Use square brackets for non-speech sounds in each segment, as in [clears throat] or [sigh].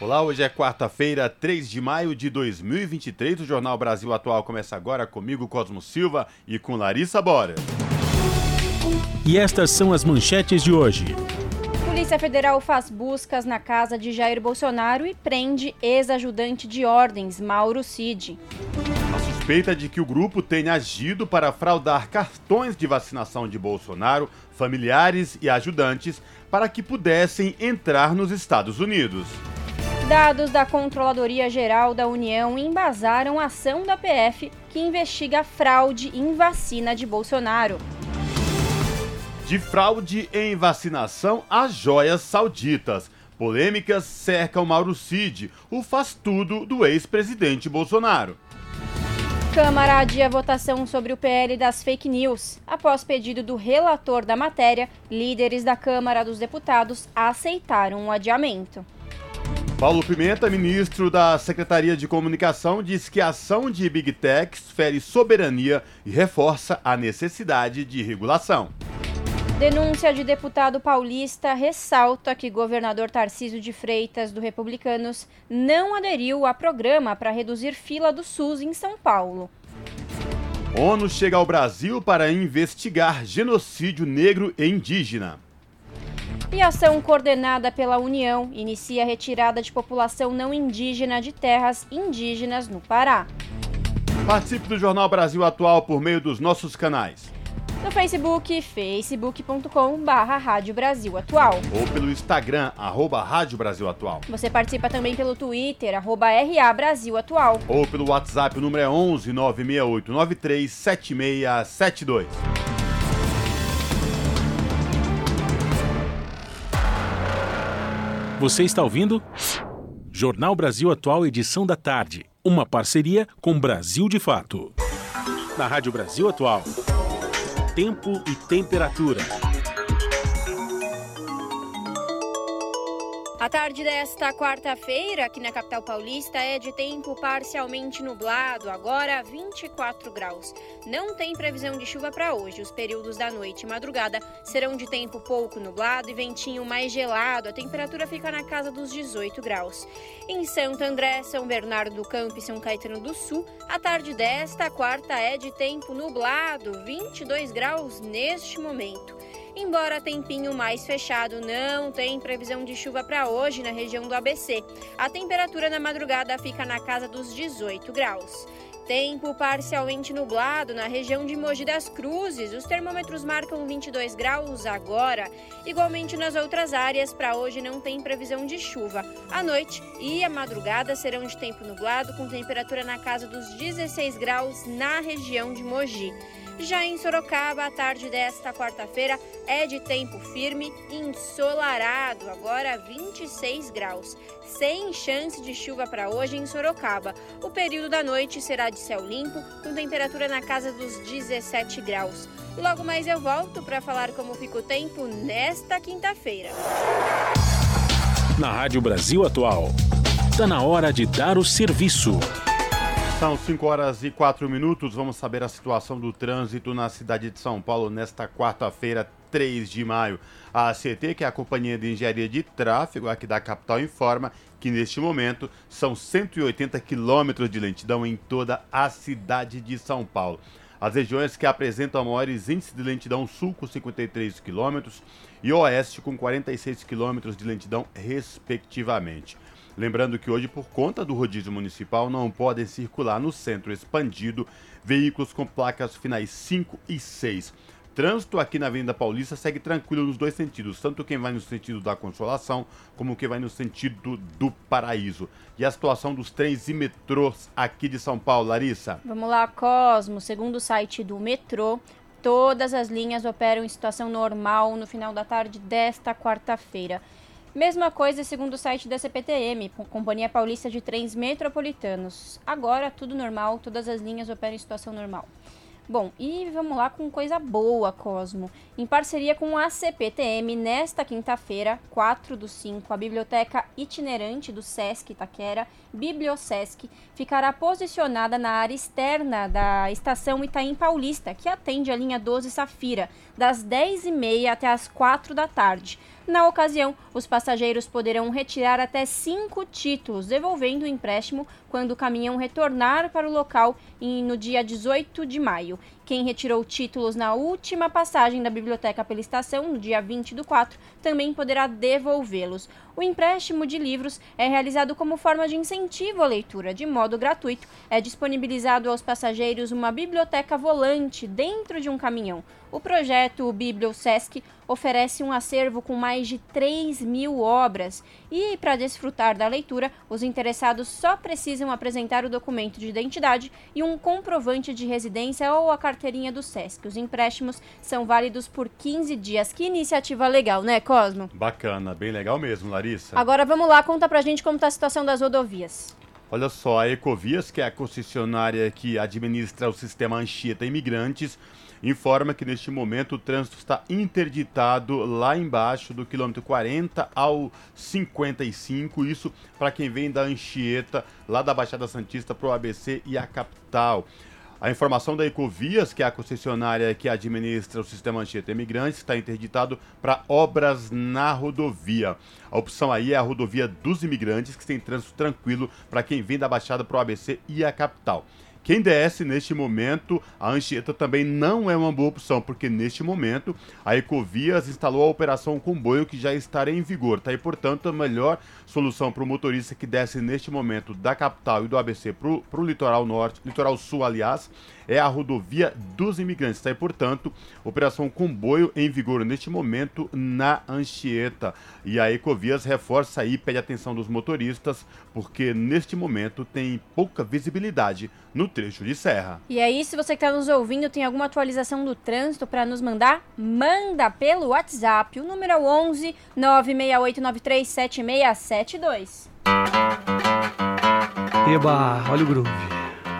Olá, hoje é quarta-feira, 3 de maio de 2023. O Jornal Brasil Atual começa agora comigo, Cosmo Silva, e com Larissa Bora. E estas são as manchetes de hoje. Polícia Federal faz buscas na casa de Jair Bolsonaro e prende ex-ajudante de ordens, Mauro Cid. A suspeita de que o grupo tenha agido para fraudar cartões de vacinação de Bolsonaro, familiares e ajudantes para que pudessem entrar nos Estados Unidos. Dados da Controladoria Geral da União embasaram a ação da PF que investiga fraude em vacina de Bolsonaro. De fraude em vacinação a joias sauditas. Polêmicas cercam Mauro Cid, o faz-tudo do ex-presidente Bolsonaro. Câmara adia votação sobre o PL das fake news. Após pedido do relator da matéria, líderes da Câmara dos Deputados aceitaram o adiamento. Paulo Pimenta, ministro da Secretaria de Comunicação, diz que a ação de Big Techs fere soberania e reforça a necessidade de regulação. Denúncia de deputado paulista ressalta que governador Tarcísio de Freitas, do Republicanos, não aderiu a programa para reduzir fila do SUS em São Paulo. ONU chega ao Brasil para investigar genocídio negro e indígena. E ação coordenada pela União inicia a retirada de população não indígena de terras indígenas no Pará. Participe do Jornal Brasil Atual por meio dos nossos canais. No Facebook, facebook.com barra Rádio. Ou pelo Instagram, arroba Rádio Brasil Atual. Você participa também pelo Twitter, arroba RA Brasil Atual. Ou pelo WhatsApp, o número é 11 968 Você está ouvindo? Jornal Brasil Atual, edição da tarde. Uma parceria com Brasil de Fato. Na Rádio Brasil Atual. Tempo e temperatura. A tarde desta quarta-feira, aqui na capital paulista, é de tempo parcialmente nublado, agora 24 graus. Não tem previsão de chuva para hoje. Os períodos da noite e madrugada serão de tempo pouco nublado e ventinho mais gelado. A temperatura fica na casa dos 18 graus. Em Santo André, São Bernardo do Campo e São Caetano do Sul, a tarde desta quarta é de tempo nublado, 22 graus neste momento. Embora tempinho mais fechado, não tem previsão de chuva para hoje na região do ABC. A temperatura na madrugada fica na casa dos 18 graus. Tempo parcialmente nublado na região de Mogi das Cruzes. Os termômetros marcam 22 graus agora. Igualmente nas outras áreas, para hoje não tem previsão de chuva. A noite e a madrugada serão de tempo nublado, com temperatura na casa dos 16 graus na região de Mogi. Já em Sorocaba, a tarde desta quarta-feira é de tempo firme e ensolarado, agora 26 graus. Sem chance de chuva para hoje em Sorocaba. O período da noite será de céu limpo, com temperatura na casa dos 17 graus. Logo mais eu volto para falar como fica o tempo nesta quinta-feira. Na Rádio Brasil Atual, está na hora de dar o serviço. São 5 horas e 4 minutos. Vamos saber a situação do trânsito na cidade de São Paulo nesta quarta-feira, 3 de maio. A ACT, que é a Companhia de Engenharia de Tráfego aqui da capital, informa que neste momento são 180 quilômetros de lentidão em toda a cidade de São Paulo. As regiões que apresentam maiores índices de lentidão sul com 53 quilômetros e oeste com 46 quilômetros de lentidão, respectivamente. Lembrando que hoje, por conta do rodízio municipal, não podem circular no centro expandido veículos com placas finais 5 e 6. Trânsito aqui na Avenida Paulista segue tranquilo nos dois sentidos, tanto quem vai no sentido da Consolação como quem vai no sentido do Paraíso. E a situação dos trens e metrôs aqui de São Paulo, Larissa? Vamos lá, Cosmo. Segundo o site do metrô, todas as linhas operam em situação normal no final da tarde desta quarta-feira. Mesma coisa segundo o site da CPTM, Companhia Paulista de Trens Metropolitanos. Agora tudo normal, todas as linhas operam em situação normal. Bom, e vamos lá com coisa boa, Cosmo. Em parceria com a CPTM, nesta quinta-feira, 4 do 5, a Biblioteca Itinerante do Sesc Itaquera, Bibliosesc, ficará posicionada na área externa da estação Itaim Paulista, que atende a linha 12 Safira, das 10h30 até as 4 da tarde. Na ocasião, os passageiros poderão retirar até cinco títulos, devolvendo o empréstimo quando caminham retornar para o local no dia 18 de maio. Quem retirou títulos na última passagem da biblioteca pela estação, no dia 20 do 4, também poderá devolvê-los. O empréstimo de livros é realizado como forma de incentivo à leitura. De modo gratuito, é disponibilizado aos passageiros uma biblioteca volante dentro de um caminhão. O projeto Bibliosesc oferece um acervo com mais de 3 mil obras e, para desfrutar da leitura, os interessados só precisam apresentar o documento de identidade e um comprovante de residência ou a carteirinha do SESC. Os empréstimos são válidos por 15 dias. Que iniciativa legal, né, Cosmo? Bacana, bem legal mesmo, Larissa. Agora vamos lá, conta pra gente como tá a situação das rodovias. Olha só, a Ecovias, que é a concessionária que administra o sistema Anchieta Imigrantes, informa que neste momento o trânsito está interditado lá embaixo do quilômetro 40 ao 55, isso para quem vem da Anchieta, lá da Baixada Santista para o ABC e a capital. A informação da Ecovias, que é a concessionária que administra o sistema Anchieta Imigrantes, está interditado para obras na rodovia. A opção aí é a rodovia dos imigrantes, que tem trânsito tranquilo para quem vem da Baixada para o ABC e a capital. Quem desce neste momento, a Anchieta também não é uma boa opção, porque neste momento a Ecovias instalou a operação comboio que já está em vigor, tá? E portanto a melhor solução para o motorista que desce neste momento da capital e do ABC para o litoral norte, litoral sul, aliás, é a rodovia dos imigrantes. Está aí, portanto, operação comboio em vigor neste momento na Anchieta. E a Ecovias reforça aí, pede atenção dos motoristas, porque neste momento tem pouca visibilidade no trecho de serra. E aí, se você está nos ouvindo tem alguma atualização do trânsito para nos mandar, manda pelo WhatsApp. O número é 11 968937672. Eba, olha o groove.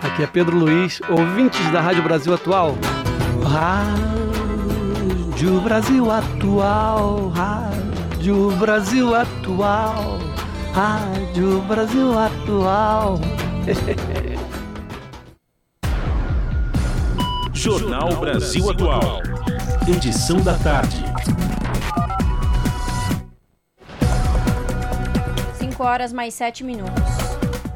Aqui é Pedro Luiz, ouvintes da Rádio Brasil Atual. Rádio Brasil Atual, Rádio Brasil Atual, Rádio Brasil Atual. Jornal Brasil Atual. Edição da tarde. 5 horas mais 7 minutos.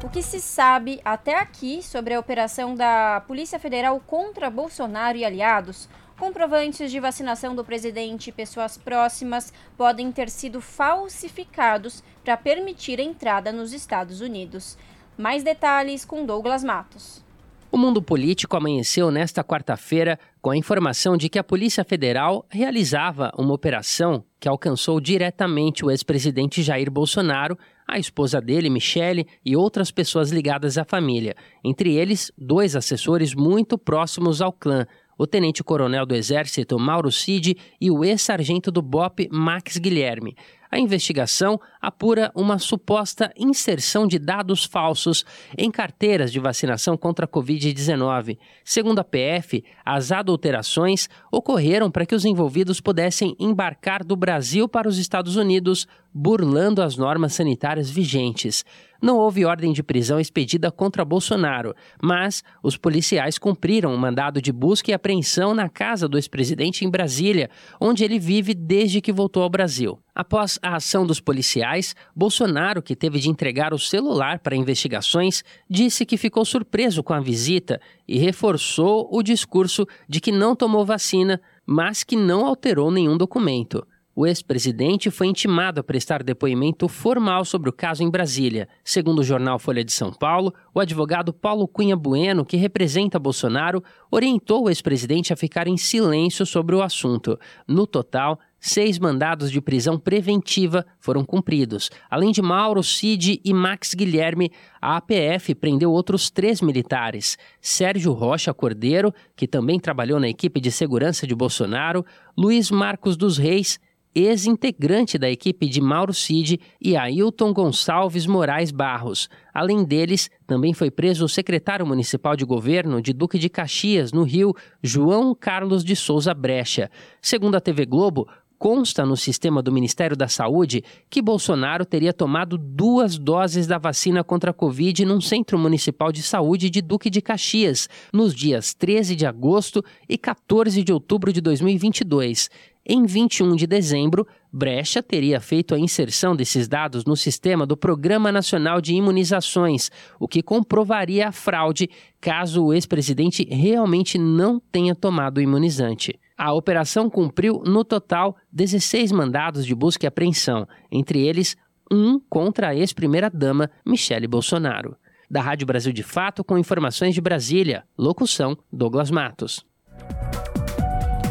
O que se sabe até aqui sobre a operação da Polícia Federal contra Bolsonaro e aliados? Comprovantes de vacinação do presidente e pessoas próximas podem ter sido falsificados para permitir a entrada nos Estados Unidos. Mais detalhes com Douglas Matos. O mundo político amanheceu nesta quarta-feira com a informação de que a Polícia Federal realizava uma operação que alcançou diretamente o ex-presidente Jair Bolsonaro, a esposa dele, Michele, e outras pessoas ligadas à família, entre eles dois assessores muito próximos ao clã, o tenente-coronel do Exército Mauro Cid e o ex-sargento do BOP Max Guilherme. A investigação apura uma suposta inserção de dados falsos em carteiras de vacinação contra a Covid-19. Segundo a PF, as adulterações ocorreram para que os envolvidos pudessem embarcar do Brasil para os Estados Unidos, burlando as normas sanitárias vigentes. Não houve ordem de prisão expedida contra Bolsonaro, mas os policiais cumpriram um mandado de busca e apreensão na casa do ex-presidente em Brasília, onde ele vive desde que voltou ao Brasil. Após a ação dos policiais, Bolsonaro, que teve de entregar o celular para investigações, disse que ficou surpreso com a visita e reforçou o discurso de que não tomou vacina, mas que não alterou nenhum documento. O ex-presidente foi intimado a prestar depoimento formal sobre o caso em Brasília. Segundo o jornal Folha de São Paulo, o advogado Paulo Cunha Bueno, que representa Bolsonaro, orientou o ex-presidente a ficar em silêncio sobre o assunto. No total, seis mandados de prisão preventiva foram cumpridos. Além de Mauro Cid e Max Guilherme, a APF prendeu outros três militares: Sérgio Rocha Cordeiro, que também trabalhou na equipe de segurança de Bolsonaro, Luiz Marcos dos Reis ex-integrante da equipe de Mauro Cid e Ailton Gonçalves Moraes Barros. Além deles, também foi preso o secretário municipal de governo de Duque de Caxias, no Rio, João Carlos de Souza Brecha. Segundo a TV Globo, consta no sistema do Ministério da Saúde que Bolsonaro teria tomado duas doses da vacina contra a Covid num centro municipal de saúde de Duque de Caxias, nos dias 13 de agosto e 14 de outubro de 2022. Em 21 de dezembro, Brecha teria feito a inserção desses dados no sistema do Programa Nacional de Imunizações, o que comprovaria a fraude caso o ex-presidente realmente não tenha tomado o imunizante. A operação cumpriu, no total, 16 mandados de busca e apreensão, entre eles um contra a ex-primeira-dama Michele Bolsonaro. Da Rádio Brasil de Fato, com informações de Brasília. Locução: Douglas Matos.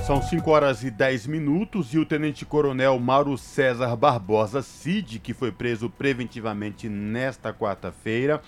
São 5 horas e 10 minutos e o tenente-coronel Mauro César Barbosa Cid, que foi preso preventivamente nesta quarta-feira,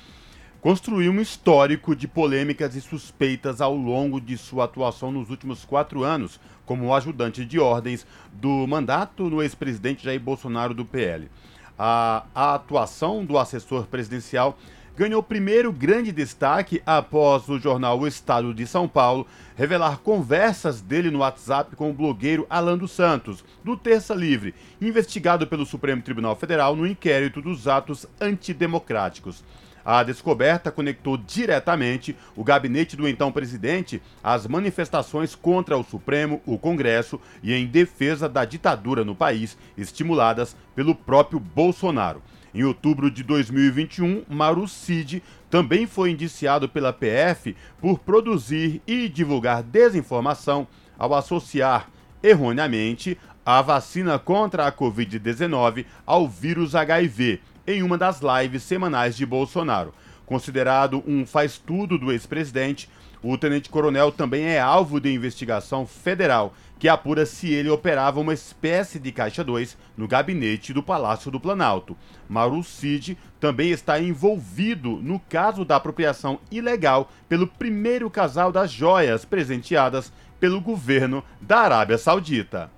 construiu um histórico de polêmicas e suspeitas ao longo de sua atuação nos últimos quatro anos como ajudante de ordens do mandato no ex-presidente Jair Bolsonaro do PL. A, a atuação do assessor presidencial ganhou primeiro grande destaque após o jornal O Estado de São Paulo revelar conversas dele no WhatsApp com o blogueiro Alan dos Santos, do Terça Livre, investigado pelo Supremo Tribunal Federal no inquérito dos atos antidemocráticos. A descoberta conectou diretamente o gabinete do então presidente às manifestações contra o Supremo, o Congresso e em defesa da ditadura no país, estimuladas pelo próprio Bolsonaro. Em outubro de 2021, Mauro Cid também foi indiciado pela PF por produzir e divulgar desinformação ao associar erroneamente a vacina contra a Covid-19 ao vírus HIV em uma das lives semanais de Bolsonaro. Considerado um faz-tudo do ex-presidente, o tenente-coronel também é alvo de investigação federal, que apura se ele operava uma espécie de caixa 2 no gabinete do Palácio do Planalto. Mauro Cid também está envolvido no caso da apropriação ilegal pelo primeiro casal das joias presenteadas pelo governo da Arábia Saudita.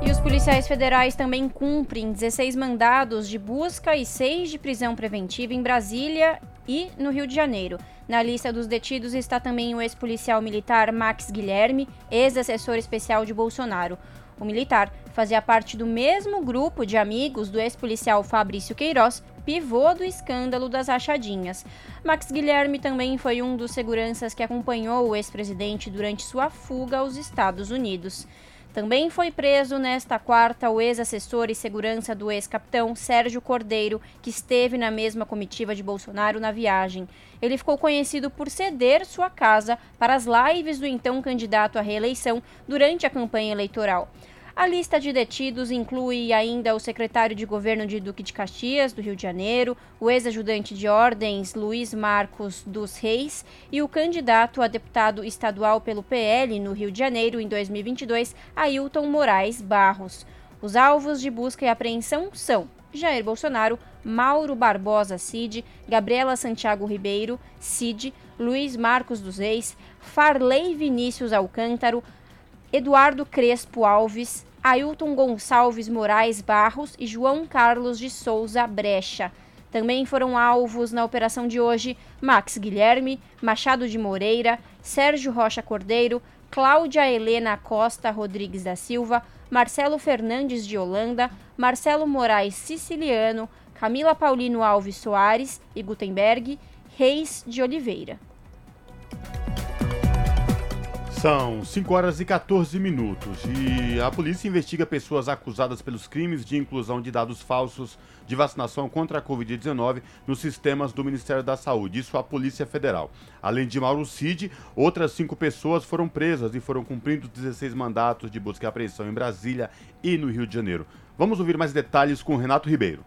E os policiais federais também cumprem 16 mandados de busca e 6 de prisão preventiva em Brasília e no Rio de Janeiro. Na lista dos detidos está também o ex-policial militar Max Guilherme, ex-assessor especial de Bolsonaro. O militar fazia parte do mesmo grupo de amigos do ex-policial Fabrício Queiroz, pivô do escândalo das rachadinhas. Max Guilherme também foi um dos seguranças que acompanhou o ex-presidente durante sua fuga aos Estados Unidos. Também foi preso nesta quarta o ex-assessor e segurança do ex-capitão Sérgio Cordeiro, que esteve na mesma comitiva de Bolsonaro na viagem. Ele ficou conhecido por ceder sua casa para as lives do então candidato à reeleição durante a campanha eleitoral. A lista de detidos inclui ainda o secretário de governo de Duque de Caxias, do Rio de Janeiro, o ex-ajudante de ordens Luiz Marcos dos Reis e o candidato a deputado estadual pelo PL no Rio de Janeiro em 2022, Ailton Moraes Barros. Os alvos de busca e apreensão são Jair Bolsonaro, Mauro Barbosa Cid, Gabriela Santiago Ribeiro, Cid, Luiz Marcos dos Reis, Farley Vinícius Alcântaro, Eduardo Crespo Alves, Ailton Gonçalves Moraes Barros e João Carlos de Souza Brecha. Também foram alvos na operação de hoje Max Guilherme, Machado de Moreira, Sérgio Rocha Cordeiro, Cláudia Helena Costa Rodrigues da Silva, Marcelo Fernandes de Holanda, Marcelo Moraes Siciliano, Camila Paulino Alves Soares e Gutenberg, Reis de Oliveira. São 5 horas e 14 minutos e a polícia investiga pessoas acusadas pelos crimes de inclusão de dados falsos de vacinação contra a Covid-19 nos sistemas do Ministério da Saúde, isso a Polícia Federal. Além de Mauro Cid, outras cinco pessoas foram presas e foram cumpridos 16 mandatos de busca e apreensão em Brasília e no Rio de Janeiro. Vamos ouvir mais detalhes com Renato Ribeiro.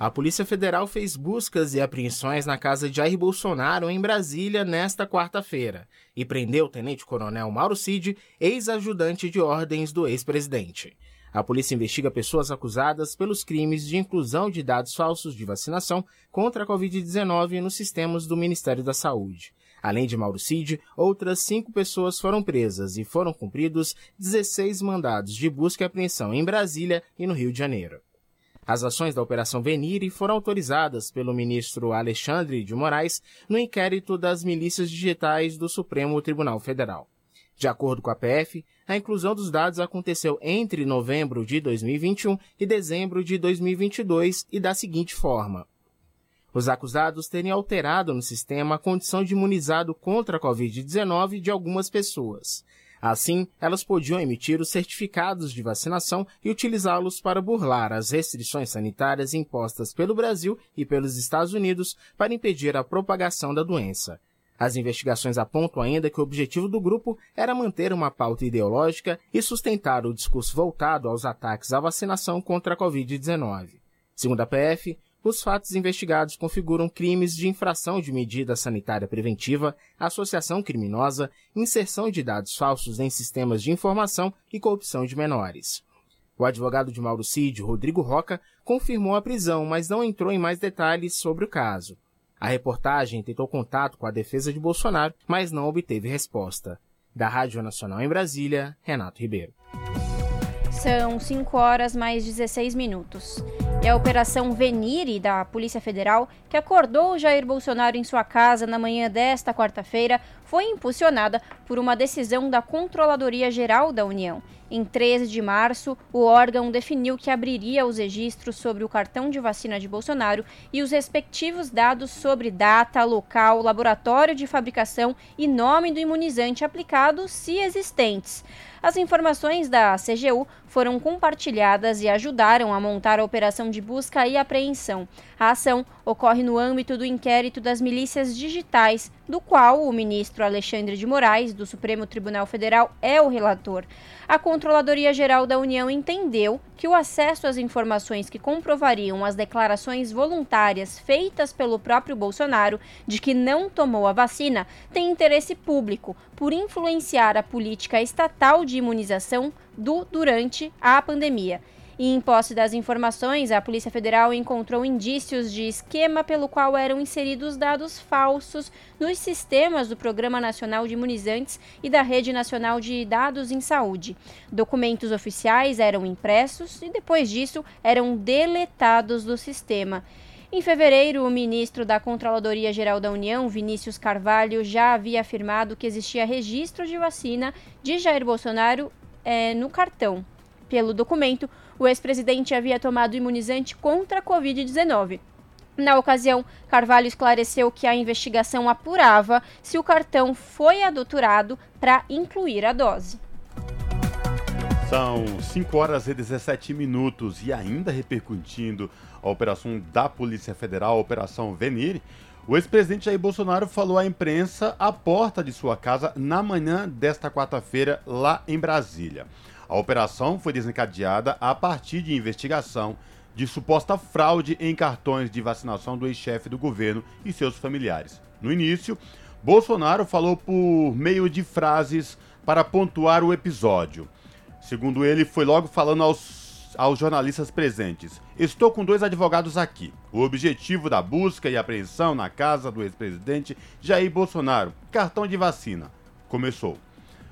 A Polícia Federal fez buscas e apreensões na casa de Jair Bolsonaro, em Brasília, nesta quarta-feira, e prendeu o tenente-coronel Mauro Cid, ex-ajudante de ordens do ex-presidente. A polícia investiga pessoas acusadas pelos crimes de inclusão de dados falsos de vacinação contra a Covid-19 nos sistemas do Ministério da Saúde. Além de Mauro Cid, outras cinco pessoas foram presas e foram cumpridos 16 mandados de busca e apreensão em Brasília e no Rio de Janeiro. As ações da Operação Venire foram autorizadas pelo ministro Alexandre de Moraes no inquérito das milícias digitais do Supremo Tribunal Federal. De acordo com a PF, a inclusão dos dados aconteceu entre novembro de 2021 e dezembro de 2022 e da seguinte forma: os acusados terem alterado no sistema a condição de imunizado contra a Covid-19 de algumas pessoas. Assim, elas podiam emitir os certificados de vacinação e utilizá-los para burlar as restrições sanitárias impostas pelo Brasil e pelos Estados Unidos para impedir a propagação da doença. As investigações apontam ainda que o objetivo do grupo era manter uma pauta ideológica e sustentar o discurso voltado aos ataques à vacinação contra a Covid-19. Segundo a PF, os fatos investigados configuram crimes de infração de medida sanitária preventiva, associação criminosa, inserção de dados falsos em sistemas de informação e corrupção de menores. O advogado de Mauro Cid, Rodrigo Roca, confirmou a prisão, mas não entrou em mais detalhes sobre o caso. A reportagem tentou contato com a defesa de Bolsonaro, mas não obteve resposta. Da Rádio Nacional em Brasília, Renato Ribeiro. São 5 horas mais 16 minutos. E a Operação Venire da Polícia Federal, que acordou Jair Bolsonaro em sua casa na manhã desta quarta-feira, foi impulsionada por uma decisão da Controladoria Geral da União. Em 13 de março, o órgão definiu que abriria os registros sobre o cartão de vacina de Bolsonaro e os respectivos dados sobre data, local, laboratório de fabricação e nome do imunizante aplicado, se existentes. As informações da CGU foram compartilhadas e ajudaram a montar a operação de busca e apreensão. A ação ocorre no âmbito do inquérito das milícias digitais, do qual o ministro Alexandre de Moraes, do Supremo Tribunal Federal, é o relator. A Controladoria Geral da União entendeu que o acesso às informações que comprovariam as declarações voluntárias feitas pelo próprio Bolsonaro de que não tomou a vacina tem interesse público por influenciar a política estatal de imunização do durante a pandemia e em posse das informações, a Polícia Federal encontrou indícios de esquema pelo qual eram inseridos dados falsos nos sistemas do Programa Nacional de Imunizantes e da Rede Nacional de Dados em Saúde. Documentos oficiais eram impressos e, depois disso, eram deletados do sistema. Em fevereiro, o ministro da Controladoria Geral da União, Vinícius Carvalho, já havia afirmado que existia registro de vacina de Jair Bolsonaro é, no cartão. Pelo documento, o ex-presidente havia tomado imunizante contra a Covid-19. Na ocasião, Carvalho esclareceu que a investigação apurava se o cartão foi adulterado para incluir a dose. São 5 horas e 17 minutos e ainda repercutindo a operação da Polícia Federal, a Operação Venire, o ex-presidente Jair Bolsonaro falou à imprensa à porta de sua casa na manhã desta quarta-feira, lá em Brasília. A operação foi desencadeada a partir de investigação de suposta fraude em cartões de vacinação do ex-chefe do governo e seus familiares. No início, Bolsonaro falou por meio de frases para pontuar o episódio. Segundo ele, foi logo falando aos, aos jornalistas presentes: Estou com dois advogados aqui. O objetivo da busca e apreensão na casa do ex-presidente Jair Bolsonaro, cartão de vacina. Começou.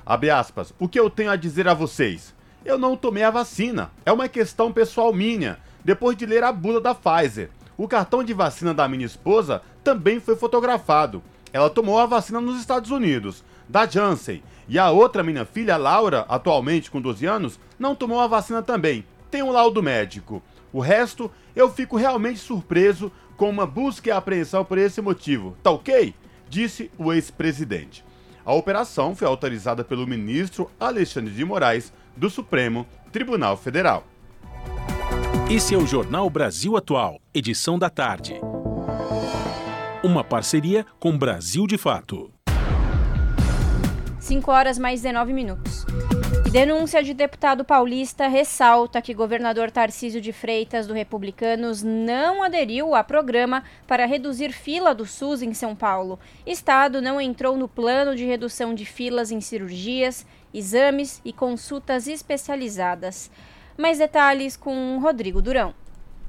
Abre aspas. O que eu tenho a dizer a vocês? Eu não tomei a vacina. É uma questão pessoal minha. Depois de ler a bula da Pfizer. O cartão de vacina da minha esposa também foi fotografado. Ela tomou a vacina nos Estados Unidos, da Janssen. E a outra minha filha, Laura, atualmente com 12 anos, não tomou a vacina também. Tem um laudo médico. O resto, eu fico realmente surpreso com uma busca e apreensão por esse motivo. Tá ok? Disse o ex-presidente. A operação foi autorizada pelo ministro Alexandre de Moraes, do Supremo Tribunal Federal. Esse é o Jornal Brasil Atual, edição da tarde. Uma parceria com Brasil de Fato. 5 horas mais 19 minutos. Denúncia de deputado paulista ressalta que governador Tarcísio de Freitas, do Republicanos, não aderiu a programa para reduzir fila do SUS em São Paulo. Estado não entrou no plano de redução de filas em cirurgias, exames e consultas especializadas. Mais detalhes com Rodrigo Durão.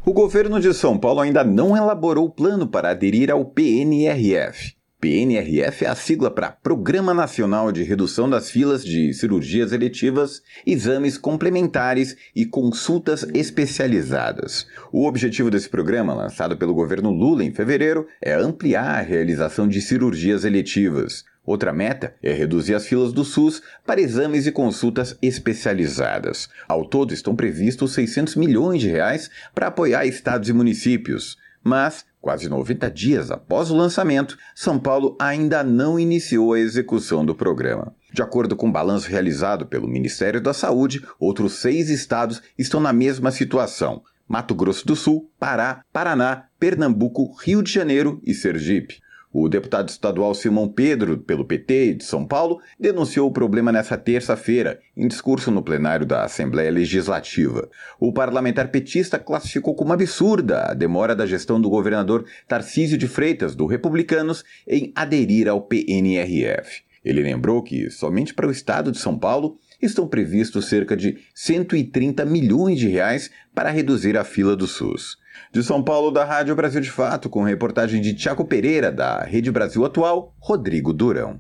O governo de São Paulo ainda não elaborou o plano para aderir ao PNRF. PNRF é a sigla para Programa Nacional de Redução das Filas de Cirurgias Eletivas, Exames Complementares e Consultas Especializadas. O objetivo desse programa, lançado pelo governo Lula em fevereiro, é ampliar a realização de cirurgias eletivas. Outra meta é reduzir as filas do SUS para exames e consultas especializadas. Ao todo estão previstos 600 milhões de reais para apoiar estados e municípios. Mas Quase 90 dias após o lançamento, São Paulo ainda não iniciou a execução do programa. De acordo com o balanço realizado pelo Ministério da Saúde, outros seis estados estão na mesma situação: Mato Grosso do Sul, Pará, Paraná, Pernambuco, Rio de Janeiro e Sergipe. O deputado estadual Simão Pedro, pelo PT de São Paulo, denunciou o problema nesta terça-feira, em discurso no plenário da Assembleia Legislativa. O parlamentar petista classificou como absurda a demora da gestão do governador Tarcísio de Freitas, do Republicanos, em aderir ao PNRF. Ele lembrou que, somente para o estado de São Paulo, estão previstos cerca de 130 milhões de reais para reduzir a fila do SUS. De São Paulo, da Rádio Brasil de Fato, com reportagem de Tiago Pereira, da Rede Brasil Atual, Rodrigo Durão.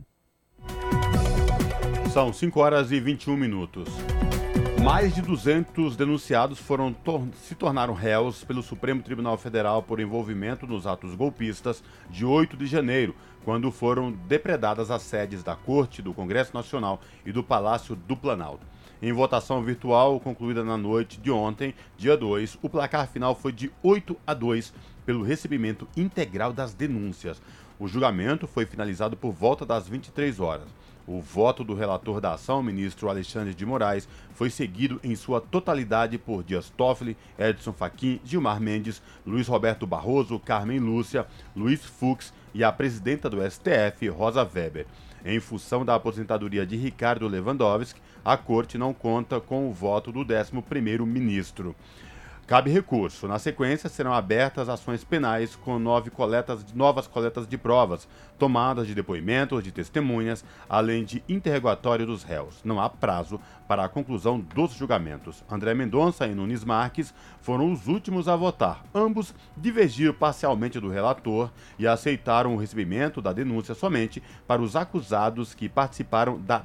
São 5 horas e 21 minutos. Mais de 200 denunciados foram tor se tornaram réus pelo Supremo Tribunal Federal por envolvimento nos atos golpistas de 8 de janeiro, quando foram depredadas as sedes da Corte, do Congresso Nacional e do Palácio do Planalto. Em votação virtual concluída na noite de ontem, dia 2, o placar final foi de 8 a 2 pelo recebimento integral das denúncias. O julgamento foi finalizado por volta das 23 horas. O voto do relator da ação, ministro Alexandre de Moraes, foi seguido em sua totalidade por Dias Toffoli, Edson Fachin, Gilmar Mendes, Luiz Roberto Barroso, Carmen Lúcia, Luiz Fux e a presidenta do STF, Rosa Weber. Em função da aposentadoria de Ricardo Lewandowski, a corte não conta com o voto do 11º ministro. Cabe recurso. Na sequência, serão abertas ações penais com nove coletas, novas coletas de provas, tomadas de depoimentos de testemunhas, além de interrogatório dos réus. Não há prazo para a conclusão dos julgamentos. André Mendonça e Nunes Marques foram os últimos a votar. Ambos divergiram parcialmente do relator e aceitaram o recebimento da denúncia somente para os acusados que participaram da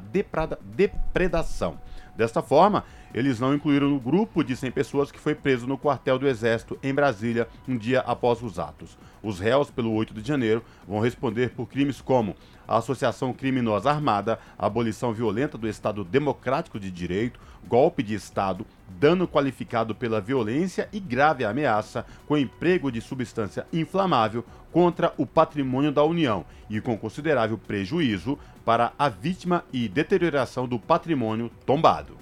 depredação. Desta forma, eles não incluíram no grupo de 100 pessoas que foi preso no quartel do Exército em Brasília um dia após os atos. Os réus pelo 8 de janeiro vão responder por crimes como associação criminosa armada, abolição violenta do Estado Democrático de Direito, golpe de Estado, dano qualificado pela violência e grave ameaça com emprego de substância inflamável contra o patrimônio da União e com considerável prejuízo para a vítima e deterioração do patrimônio tombado.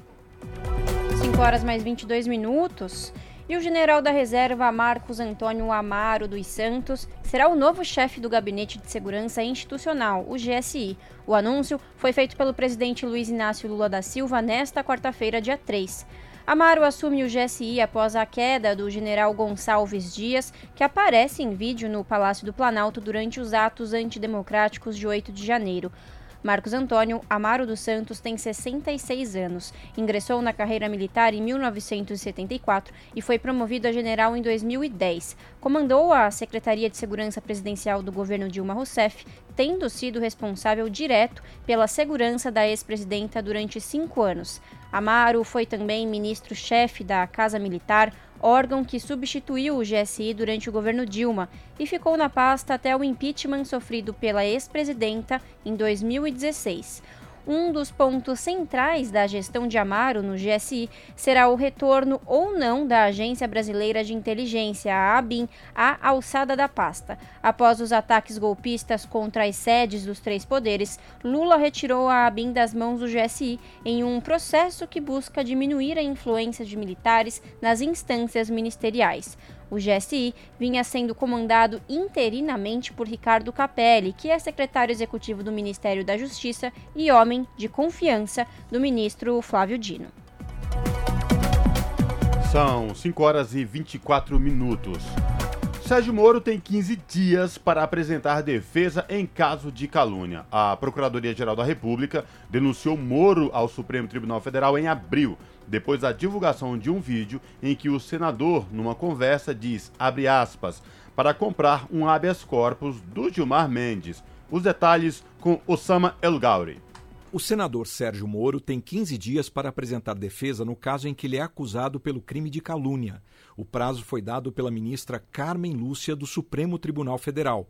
5 horas mais 22 minutos. E o general da reserva Marcos Antônio Amaro dos Santos será o novo chefe do Gabinete de Segurança Institucional, o GSI. O anúncio foi feito pelo presidente Luiz Inácio Lula da Silva nesta quarta-feira, dia 3. Amaro assume o GSI após a queda do general Gonçalves Dias, que aparece em vídeo no Palácio do Planalto durante os atos antidemocráticos de 8 de janeiro. Marcos Antônio Amaro dos Santos tem 66 anos. Ingressou na carreira militar em 1974 e foi promovido a general em 2010. Comandou a Secretaria de Segurança Presidencial do governo Dilma Rousseff, tendo sido responsável direto pela segurança da ex-presidenta durante cinco anos. Amaro foi também ministro-chefe da Casa Militar, órgão que substituiu o GSI durante o governo Dilma e ficou na pasta até o impeachment sofrido pela ex-presidenta em 2016. Um dos pontos centrais da gestão de Amaro no GSI será o retorno ou não da Agência Brasileira de Inteligência, a ABIN, à alçada da pasta. Após os ataques golpistas contra as sedes dos três poderes, Lula retirou a ABIN das mãos do GSI em um processo que busca diminuir a influência de militares nas instâncias ministeriais. O GSI vinha sendo comandado interinamente por Ricardo Capelli, que é secretário executivo do Ministério da Justiça e homem de confiança do ministro Flávio Dino. São 5 horas e 24 minutos. Sérgio Moro tem 15 dias para apresentar defesa em caso de calúnia. A Procuradoria-Geral da República denunciou Moro ao Supremo Tribunal Federal em abril, depois da divulgação de um vídeo em que o senador, numa conversa, diz, abre aspas, para comprar um habeas corpus do Gilmar Mendes, Os detalhes com Osama El Gauri. O senador Sérgio Moro tem 15 dias para apresentar defesa no caso em que ele é acusado pelo crime de calúnia. O prazo foi dado pela ministra Carmen Lúcia do Supremo Tribunal Federal.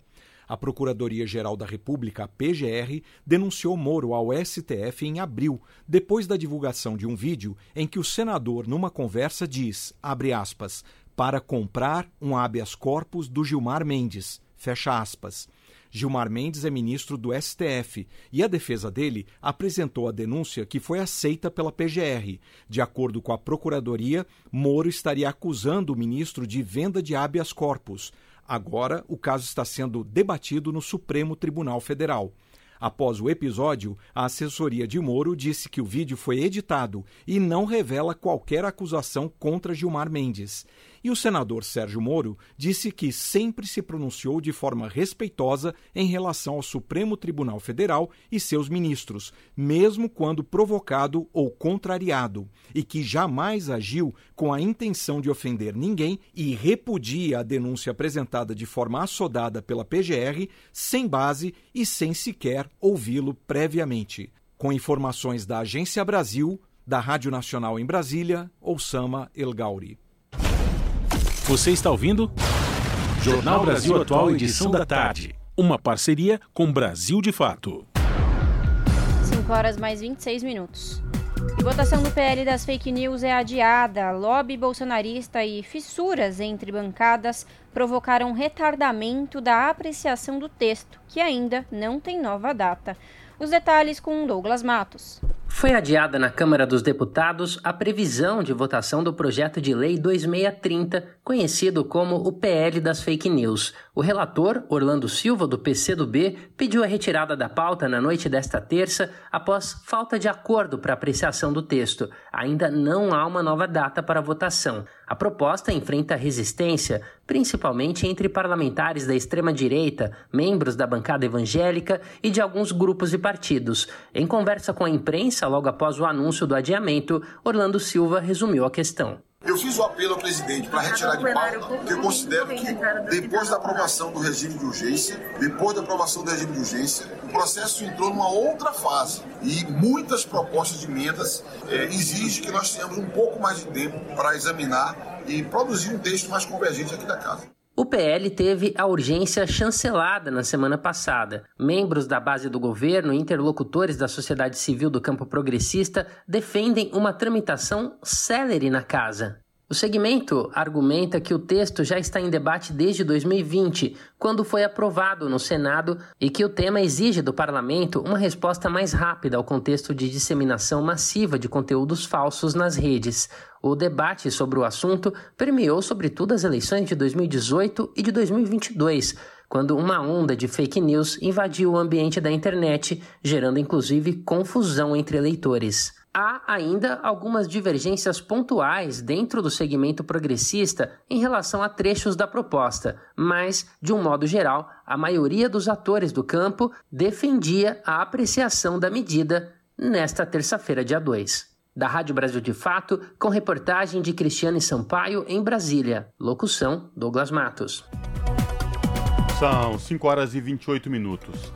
A Procuradoria-Geral da República, a PGR, denunciou Moro ao STF em abril, depois da divulgação de um vídeo em que o senador, numa conversa, diz, abre aspas, para comprar um habeas corpus do Gilmar Mendes, fecha aspas. Gilmar Mendes é ministro do STF e a defesa dele apresentou a denúncia que foi aceita pela PGR. De acordo com a Procuradoria, Moro estaria acusando o ministro de venda de habeas corpus. Agora, o caso está sendo debatido no Supremo Tribunal Federal. Após o episódio, a assessoria de Moro disse que o vídeo foi editado e não revela qualquer acusação contra Gilmar Mendes. E o senador Sérgio Moro disse que sempre se pronunciou de forma respeitosa em relação ao Supremo Tribunal Federal e seus ministros, mesmo quando provocado ou contrariado, e que jamais agiu com a intenção de ofender ninguém e repudia a denúncia apresentada de forma assodada pela PGR, sem base e sem sequer ouvi-lo previamente. Com informações da Agência Brasil, da Rádio Nacional em Brasília, Oussama El Gauri. Você está ouvindo? Jornal Brasil Atual, edição da tarde. Uma parceria com Brasil de Fato. 5 horas mais 26 minutos. E votação do PL das fake news é adiada. Lobby bolsonarista e fissuras entre bancadas provocaram retardamento da apreciação do texto, que ainda não tem nova data. Os detalhes com Douglas Matos. Foi adiada na Câmara dos Deputados a previsão de votação do projeto de lei 2630, conhecido como o PL das fake news. O relator, Orlando Silva, do PCdoB, pediu a retirada da pauta na noite desta terça após falta de acordo para apreciação do texto. Ainda não há uma nova data para votação. A proposta enfrenta resistência, principalmente entre parlamentares da extrema-direita, membros da bancada evangélica e de alguns grupos e partidos. Em conversa com a imprensa, logo após o anúncio do adiamento, Orlando Silva resumiu a questão. Eu fiz o apelo ao presidente para retirar de pauta, porque eu considero que depois da aprovação do regime de urgência, depois da aprovação do regime de urgência, o processo entrou numa outra fase e muitas propostas de emendas é, exigem que nós tenhamos um pouco mais de tempo para examinar e produzir um texto mais convergente aqui da casa. O PL teve a urgência chancelada na semana passada. Membros da base do governo e interlocutores da sociedade civil do campo progressista defendem uma tramitação célere na casa. O segmento argumenta que o texto já está em debate desde 2020, quando foi aprovado no Senado, e que o tema exige do parlamento uma resposta mais rápida ao contexto de disseminação massiva de conteúdos falsos nas redes. O debate sobre o assunto permeou sobretudo as eleições de 2018 e de 2022 quando uma onda de fake news invadiu o ambiente da internet, gerando inclusive confusão entre eleitores. Há ainda algumas divergências pontuais dentro do segmento progressista em relação a trechos da proposta, mas, de um modo geral, a maioria dos atores do campo defendia a apreciação da medida nesta terça-feira, dia 2. Da Rádio Brasil de Fato, com reportagem de Cristiane Sampaio em Brasília. Locução: Douglas Matos. São 5 horas e 28 minutos.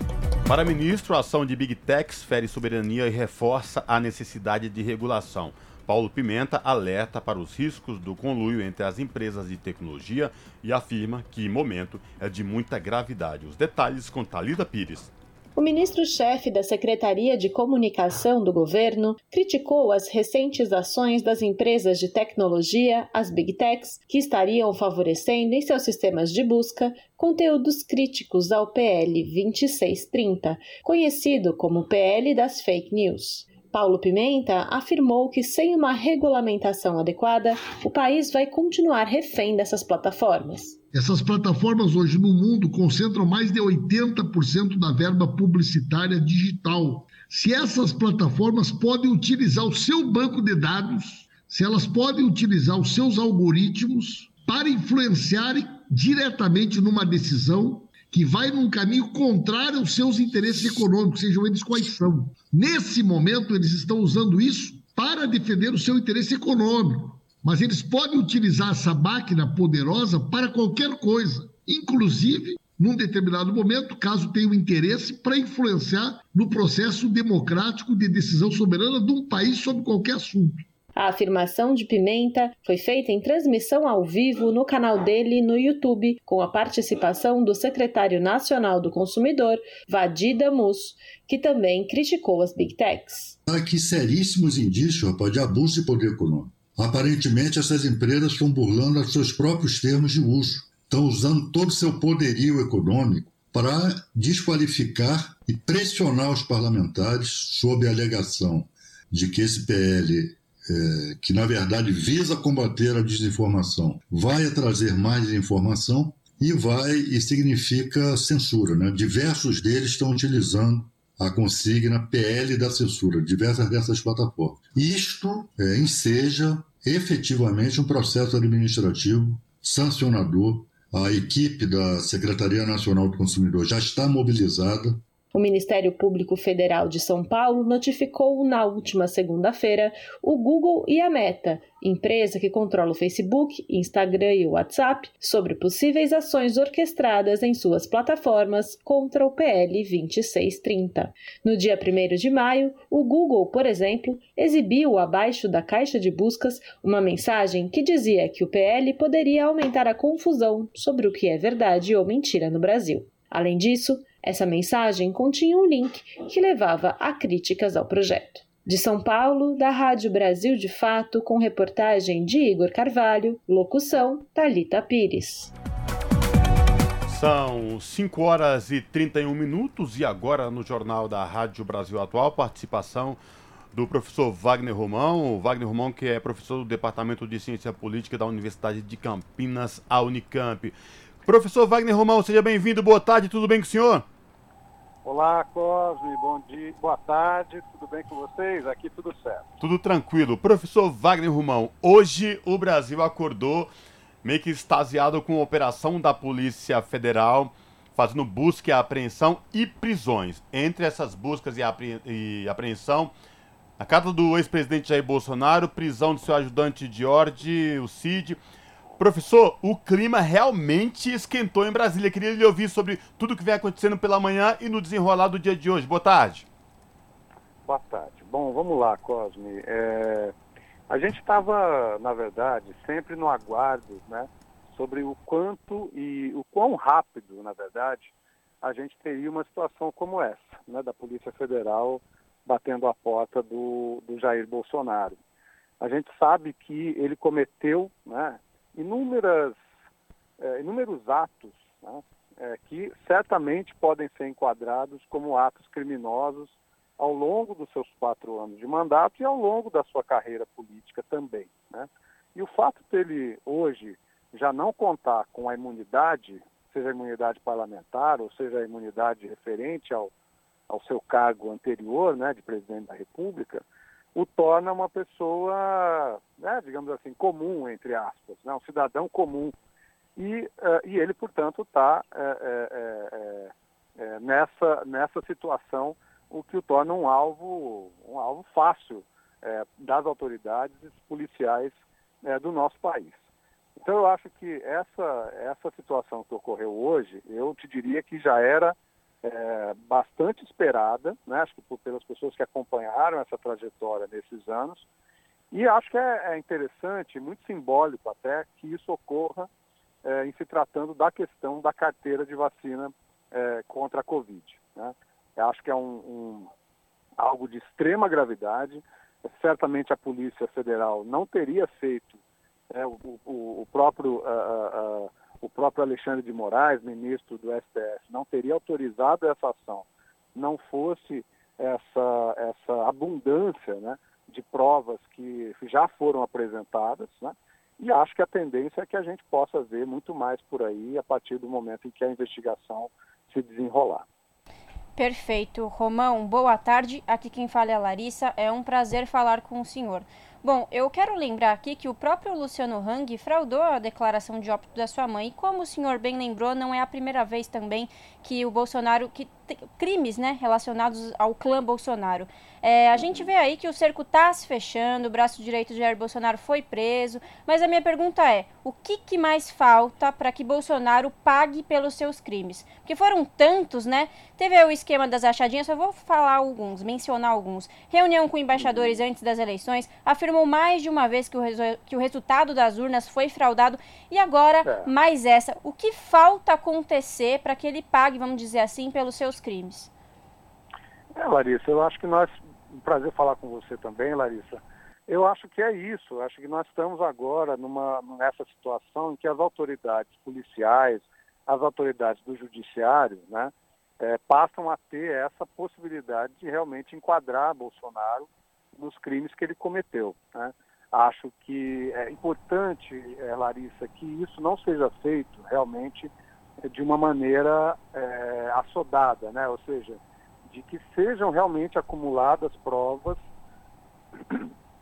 Para ministro, a ação de Big Techs fere soberania e reforça a necessidade de regulação. Paulo Pimenta alerta para os riscos do conluio entre as empresas de tecnologia e afirma que momento é de muita gravidade. Os detalhes com Talida Pires. O ministro-chefe da Secretaria de Comunicação do governo criticou as recentes ações das empresas de tecnologia, as Big Techs, que estariam favorecendo em seus sistemas de busca conteúdos críticos ao PL 2630, conhecido como PL das Fake News. Paulo Pimenta afirmou que, sem uma regulamentação adequada, o país vai continuar refém dessas plataformas. Essas plataformas hoje no mundo concentram mais de 80% da verba publicitária digital. Se essas plataformas podem utilizar o seu banco de dados, se elas podem utilizar os seus algoritmos para influenciarem diretamente numa decisão que vai num caminho contrário aos seus interesses econômicos, sejam eles quais são. Nesse momento, eles estão usando isso para defender o seu interesse econômico. Mas eles podem utilizar essa máquina poderosa para qualquer coisa, inclusive num determinado momento, caso tenha um interesse, para influenciar no processo democrático de decisão soberana de um país sobre qualquer assunto. A afirmação de Pimenta foi feita em transmissão ao vivo no canal dele no YouTube, com a participação do secretário nacional do consumidor, Vadida Mus, que também criticou as Big Techs. Há aqui seríssimos indícios rapaz, de abuso de poder econômico. Aparentemente, essas empresas estão burlando os seus próprios termos de uso, estão usando todo o seu poderio econômico para desqualificar e pressionar os parlamentares sob a alegação de que esse PL é, que na verdade visa combater a desinformação, vai trazer mais informação e vai e significa censura. Né? Diversos deles estão utilizando a consigna PL da censura, diversas dessas plataformas. Isto é, enseja efetivamente um processo administrativo sancionador. A equipe da Secretaria Nacional do Consumidor já está mobilizada o Ministério Público Federal de São Paulo notificou na última segunda-feira o Google e a Meta, empresa que controla o Facebook, Instagram e o WhatsApp, sobre possíveis ações orquestradas em suas plataformas contra o PL 2630. No dia 1 de maio, o Google, por exemplo, exibiu abaixo da caixa de buscas uma mensagem que dizia que o PL poderia aumentar a confusão sobre o que é verdade ou mentira no Brasil. Além disso, essa mensagem continha um link que levava a críticas ao projeto. De São Paulo, da Rádio Brasil de Fato, com reportagem de Igor Carvalho, locução Talita Pires. São 5 horas e 31 minutos e agora no Jornal da Rádio Brasil Atual, participação do professor Wagner Romão. O Wagner Romão, que é professor do Departamento de Ciência Política da Universidade de Campinas, a Unicamp. Professor Wagner Romão, seja bem-vindo. Boa tarde, tudo bem com o senhor? Olá, Cosme, bom dia, boa tarde, tudo bem com vocês? Aqui tudo certo. Tudo tranquilo. Professor Wagner Romão, hoje o Brasil acordou meio que extasiado com a operação da Polícia Federal fazendo busca e apreensão e prisões. Entre essas buscas e, apre... e apreensão, na casa do ex-presidente Jair Bolsonaro, prisão do seu ajudante George, o Cid, Professor, o clima realmente esquentou em Brasília. Queria lhe ouvir sobre tudo o que vem acontecendo pela manhã e no desenrolar do dia de hoje. Boa tarde. Boa tarde. Bom, vamos lá, Cosme. É... A gente estava, na verdade, sempre no aguardo, né, sobre o quanto e o quão rápido, na verdade, a gente teria uma situação como essa, né, da Polícia Federal batendo a porta do, do Jair Bolsonaro. A gente sabe que ele cometeu, né, inúmeras, é, inúmeros atos né, é, que certamente podem ser enquadrados como atos criminosos ao longo dos seus quatro anos de mandato e ao longo da sua carreira política também. Né? E o fato dele hoje já não contar com a imunidade, seja a imunidade parlamentar ou seja a imunidade referente ao, ao seu cargo anterior, né, de presidente da República, o torna uma pessoa, né, digamos assim, comum, entre aspas, né, um cidadão comum. E, uh, e ele, portanto, está é, é, nessa, nessa situação, o que o torna um alvo, um alvo fácil das autoridades policiais do nosso país. Então, eu acho que essa, essa situação que ocorreu hoje, eu te diria que já era é, bastante esperada, né? acho que por, pelas pessoas que acompanharam essa trajetória nesses anos. E acho que é, é interessante, muito simbólico até, que isso ocorra é, em se tratando da questão da carteira de vacina é, contra a Covid. Né? Acho que é um, um, algo de extrema gravidade. Certamente a Polícia Federal não teria feito é, o, o, o, próprio. Uh, uh, o próprio Alexandre de Moraes, ministro do STF, não teria autorizado essa ação, não fosse essa, essa abundância né, de provas que já foram apresentadas, né, e acho que a tendência é que a gente possa ver muito mais por aí a partir do momento em que a investigação se desenrolar. Perfeito. Romão, boa tarde. Aqui quem fala é a Larissa. É um prazer falar com o senhor. Bom, eu quero lembrar aqui que o próprio Luciano Hang fraudou a declaração de óbito da sua mãe. E como o senhor bem lembrou, não é a primeira vez também que o Bolsonaro, que crimes né, relacionados ao clã Bolsonaro. É, a gente vê aí que o cerco está se fechando, o braço direito de Jair Bolsonaro foi preso, mas a minha pergunta é: o que, que mais falta para que Bolsonaro pague pelos seus crimes? Porque foram tantos, né? Teve o esquema das achadinhas, só vou falar alguns, mencionar alguns. Reunião com embaixadores antes das eleições, afirmou mais de uma vez que o, que o resultado das urnas foi fraudado, e agora é. mais essa. O que falta acontecer para que ele pague, vamos dizer assim, pelos seus crimes? É, Larissa, eu acho que nós um prazer falar com você também, Larissa. Eu acho que é isso. Eu acho que nós estamos agora numa, nessa situação em que as autoridades policiais, as autoridades do judiciário, né, é, passam a ter essa possibilidade de realmente enquadrar Bolsonaro nos crimes que ele cometeu. Né? Acho que é importante, é, Larissa, que isso não seja feito realmente de uma maneira é, assodada, né? ou seja, de que sejam realmente acumuladas provas.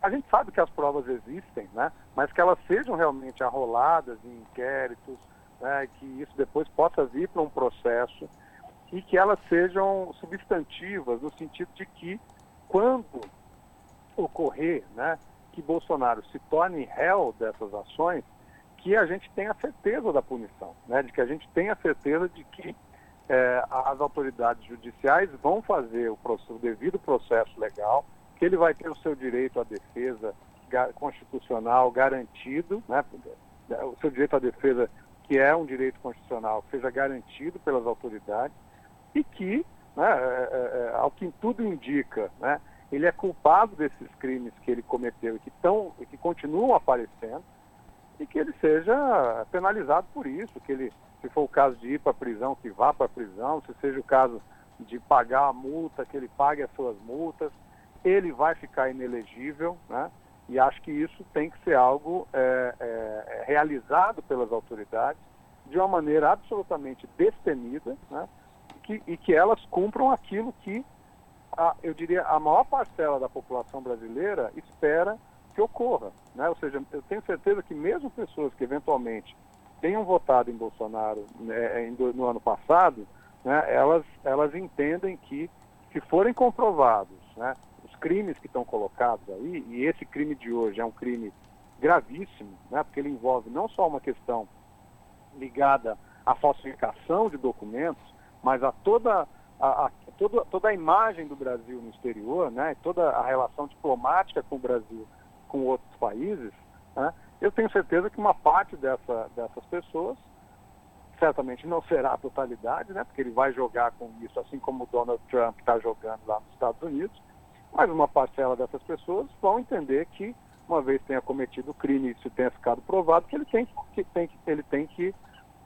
A gente sabe que as provas existem, né? mas que elas sejam realmente arroladas em inquéritos, né? que isso depois possa vir para um processo e que elas sejam substantivas, no sentido de que, quando ocorrer né, que Bolsonaro se torne réu dessas ações, que a gente tenha certeza da punição, né, de que a gente tenha certeza de que é, as autoridades judiciais vão fazer o, o, devido processo legal, que ele vai ter o seu direito à defesa constitucional garantido, né, o seu direito à defesa, que é um direito constitucional, seja garantido pelas autoridades, e que, né, é, é, é, ao que tudo indica, né, ele é culpado desses crimes que ele cometeu e que, tão, e que continuam aparecendo, e que ele seja penalizado por isso, que ele se for o caso de ir para a prisão, que vá para a prisão, se seja o caso de pagar a multa, que ele pague as suas multas, ele vai ficar inelegível, né? E acho que isso tem que ser algo é, é, é realizado pelas autoridades de uma maneira absolutamente destemida, né? E que, e que elas cumpram aquilo que, a, eu diria, a maior parcela da população brasileira espera que ocorra. Né? Ou seja, eu tenho certeza que mesmo pessoas que eventualmente tenham votado em Bolsonaro né, no ano passado, né, elas, elas entendem que, se forem comprovados né, os crimes que estão colocados aí, e esse crime de hoje é um crime gravíssimo, né, porque ele envolve não só uma questão ligada à falsificação de documentos, mas a toda a, a, toda, toda a imagem do Brasil no exterior, né, toda a relação diplomática com o Brasil com outros países, né, eu tenho certeza que uma parte dessa, dessas pessoas, certamente não será a totalidade, né, porque ele vai jogar com isso, assim como o Donald Trump está jogando lá nos Estados Unidos, mas uma parcela dessas pessoas vão entender que, uma vez tenha cometido o crime isso tenha ficado provado, que ele tem que, tem, ele tem que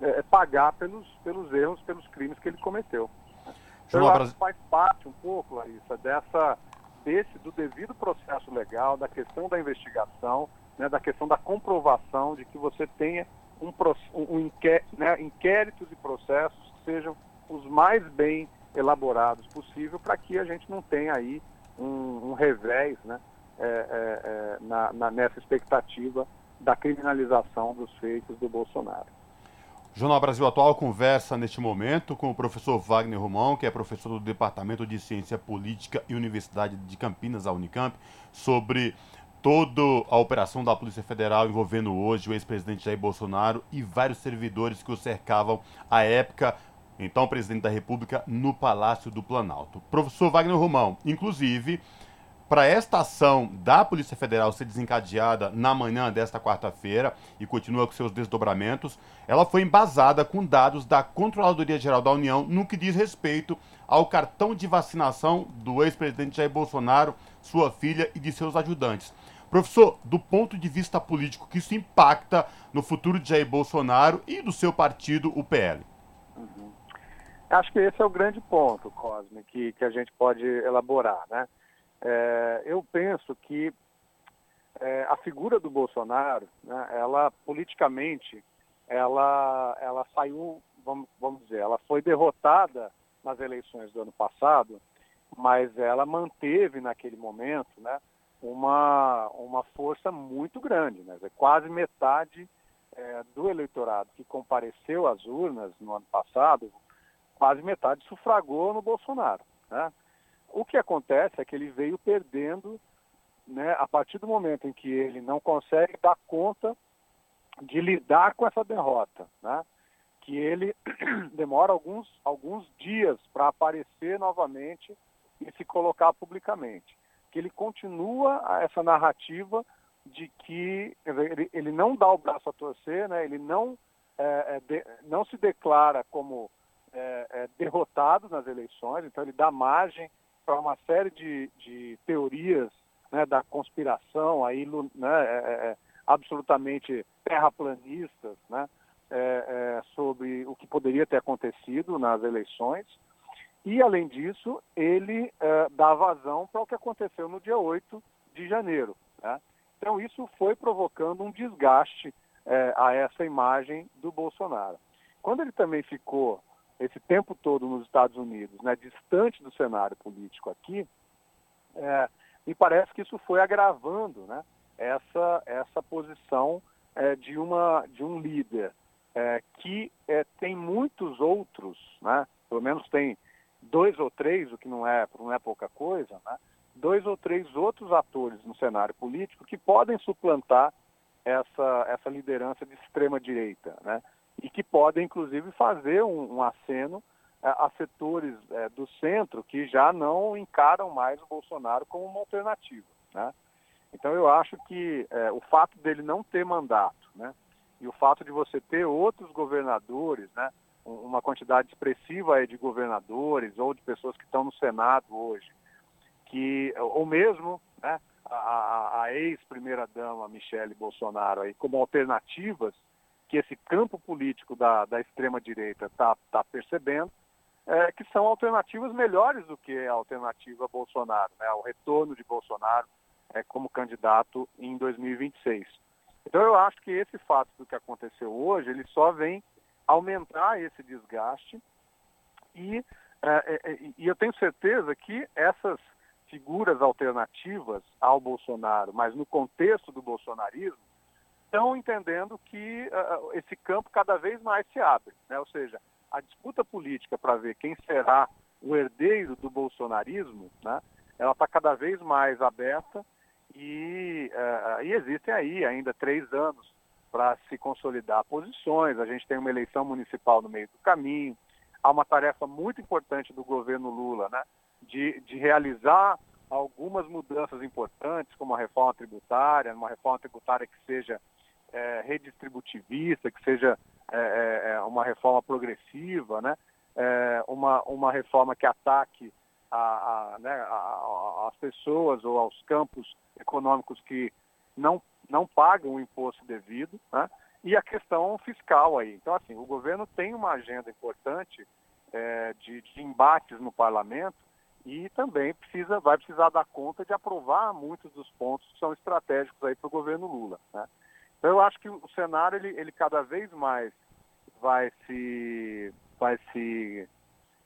é, pagar pelos, pelos erros, pelos crimes que ele cometeu. Então, eu acho que faz parte um pouco, Larissa, dessa, desse, do devido processo legal, da questão da investigação, né, da questão da comprovação de que você tenha um, um né, inquéritos e processos que sejam os mais bem elaborados possível para que a gente não tenha aí um, um revés né, é, é, é, na, na, nessa expectativa da criminalização dos feitos do Bolsonaro. Jornal Brasil Atual conversa neste momento com o professor Wagner Romão, que é professor do Departamento de Ciência Política e Universidade de Campinas, a Unicamp, sobre toda a operação da Polícia Federal envolvendo hoje o ex-presidente Jair Bolsonaro e vários servidores que o cercavam à época, então presidente da República, no Palácio do Planalto. Professor Wagner Romão, inclusive, para esta ação da Polícia Federal ser desencadeada na manhã desta quarta-feira e continua com seus desdobramentos, ela foi embasada com dados da Controladoria Geral da União no que diz respeito ao cartão de vacinação do ex-presidente Jair Bolsonaro, sua filha e de seus ajudantes. Professor, do ponto de vista político, que isso impacta no futuro de Jair Bolsonaro e do seu partido, o PL? Uhum. Acho que esse é o grande ponto, Cosme, que, que a gente pode elaborar. Né? É, eu penso que é, a figura do Bolsonaro, né, ela politicamente, ela, ela saiu, vamos, vamos dizer, ela foi derrotada nas eleições do ano passado, mas ela manteve naquele momento, né, uma, uma força muito grande, né? quase metade é, do eleitorado que compareceu às urnas no ano passado, quase metade sufragou no Bolsonaro. Né? O que acontece é que ele veio perdendo né, a partir do momento em que ele não consegue dar conta de lidar com essa derrota, né? que ele [clears throat] demora alguns, alguns dias para aparecer novamente e se colocar publicamente. Que ele continua essa narrativa de que ele, ele não dá o braço a torcer, né? ele não, é, é, de, não se declara como é, é derrotado nas eleições, então ele dá margem para uma série de, de teorias né, da conspiração aí, né, é, é, absolutamente terraplanistas, né, é, é, sobre o que poderia ter acontecido nas eleições. E, além disso, ele é, dá vazão para o que aconteceu no dia 8 de janeiro. Né? Então, isso foi provocando um desgaste é, a essa imagem do Bolsonaro. Quando ele também ficou esse tempo todo nos Estados Unidos, né, distante do cenário político aqui, é, me parece que isso foi agravando né, essa, essa posição é, de, uma, de um líder é, que é, tem muitos outros, né, pelo menos tem dois ou três, o que não é, não é pouca coisa, né, dois ou três outros atores no cenário político que podem suplantar essa, essa liderança de extrema direita, né, e que podem, inclusive, fazer um, um aceno a setores é, do centro que já não encaram mais o Bolsonaro como uma alternativa. Né? Então eu acho que é, o fato dele não ter mandato, né, e o fato de você ter outros governadores, né, uma quantidade expressiva de governadores ou de pessoas que estão no Senado hoje, que ou mesmo né, a, a ex-primeira dama Michele Bolsonaro aí como alternativas que esse campo político da, da extrema direita está tá percebendo, é, que são alternativas melhores do que a alternativa Bolsonaro, né, o retorno de Bolsonaro é, como candidato em 2026. Então eu acho que esse fato do que aconteceu hoje, ele só vem aumentar esse desgaste e, é, é, e eu tenho certeza que essas figuras alternativas ao Bolsonaro, mas no contexto do bolsonarismo, estão entendendo que uh, esse campo cada vez mais se abre, né? ou seja, a disputa política para ver quem será o herdeiro do bolsonarismo, né? ela está cada vez mais aberta e, uh, e existem aí ainda três anos para se consolidar posições. A gente tem uma eleição municipal no meio do caminho. Há uma tarefa muito importante do governo Lula, né? de, de realizar algumas mudanças importantes, como a reforma tributária, uma reforma tributária que seja é, redistributivista, que seja é, é, é, uma reforma progressiva, né? É, uma, uma reforma que ataque a, a, né, a, as pessoas ou aos campos econômicos que não, não pagam o imposto devido, né? e a questão fiscal aí. Então, assim, o governo tem uma agenda importante é, de, de embates no parlamento e também precisa, vai precisar dar conta de aprovar muitos dos pontos que são estratégicos aí para o governo Lula. Né? Então eu acho que o cenário ele, ele cada vez mais vai se vai se,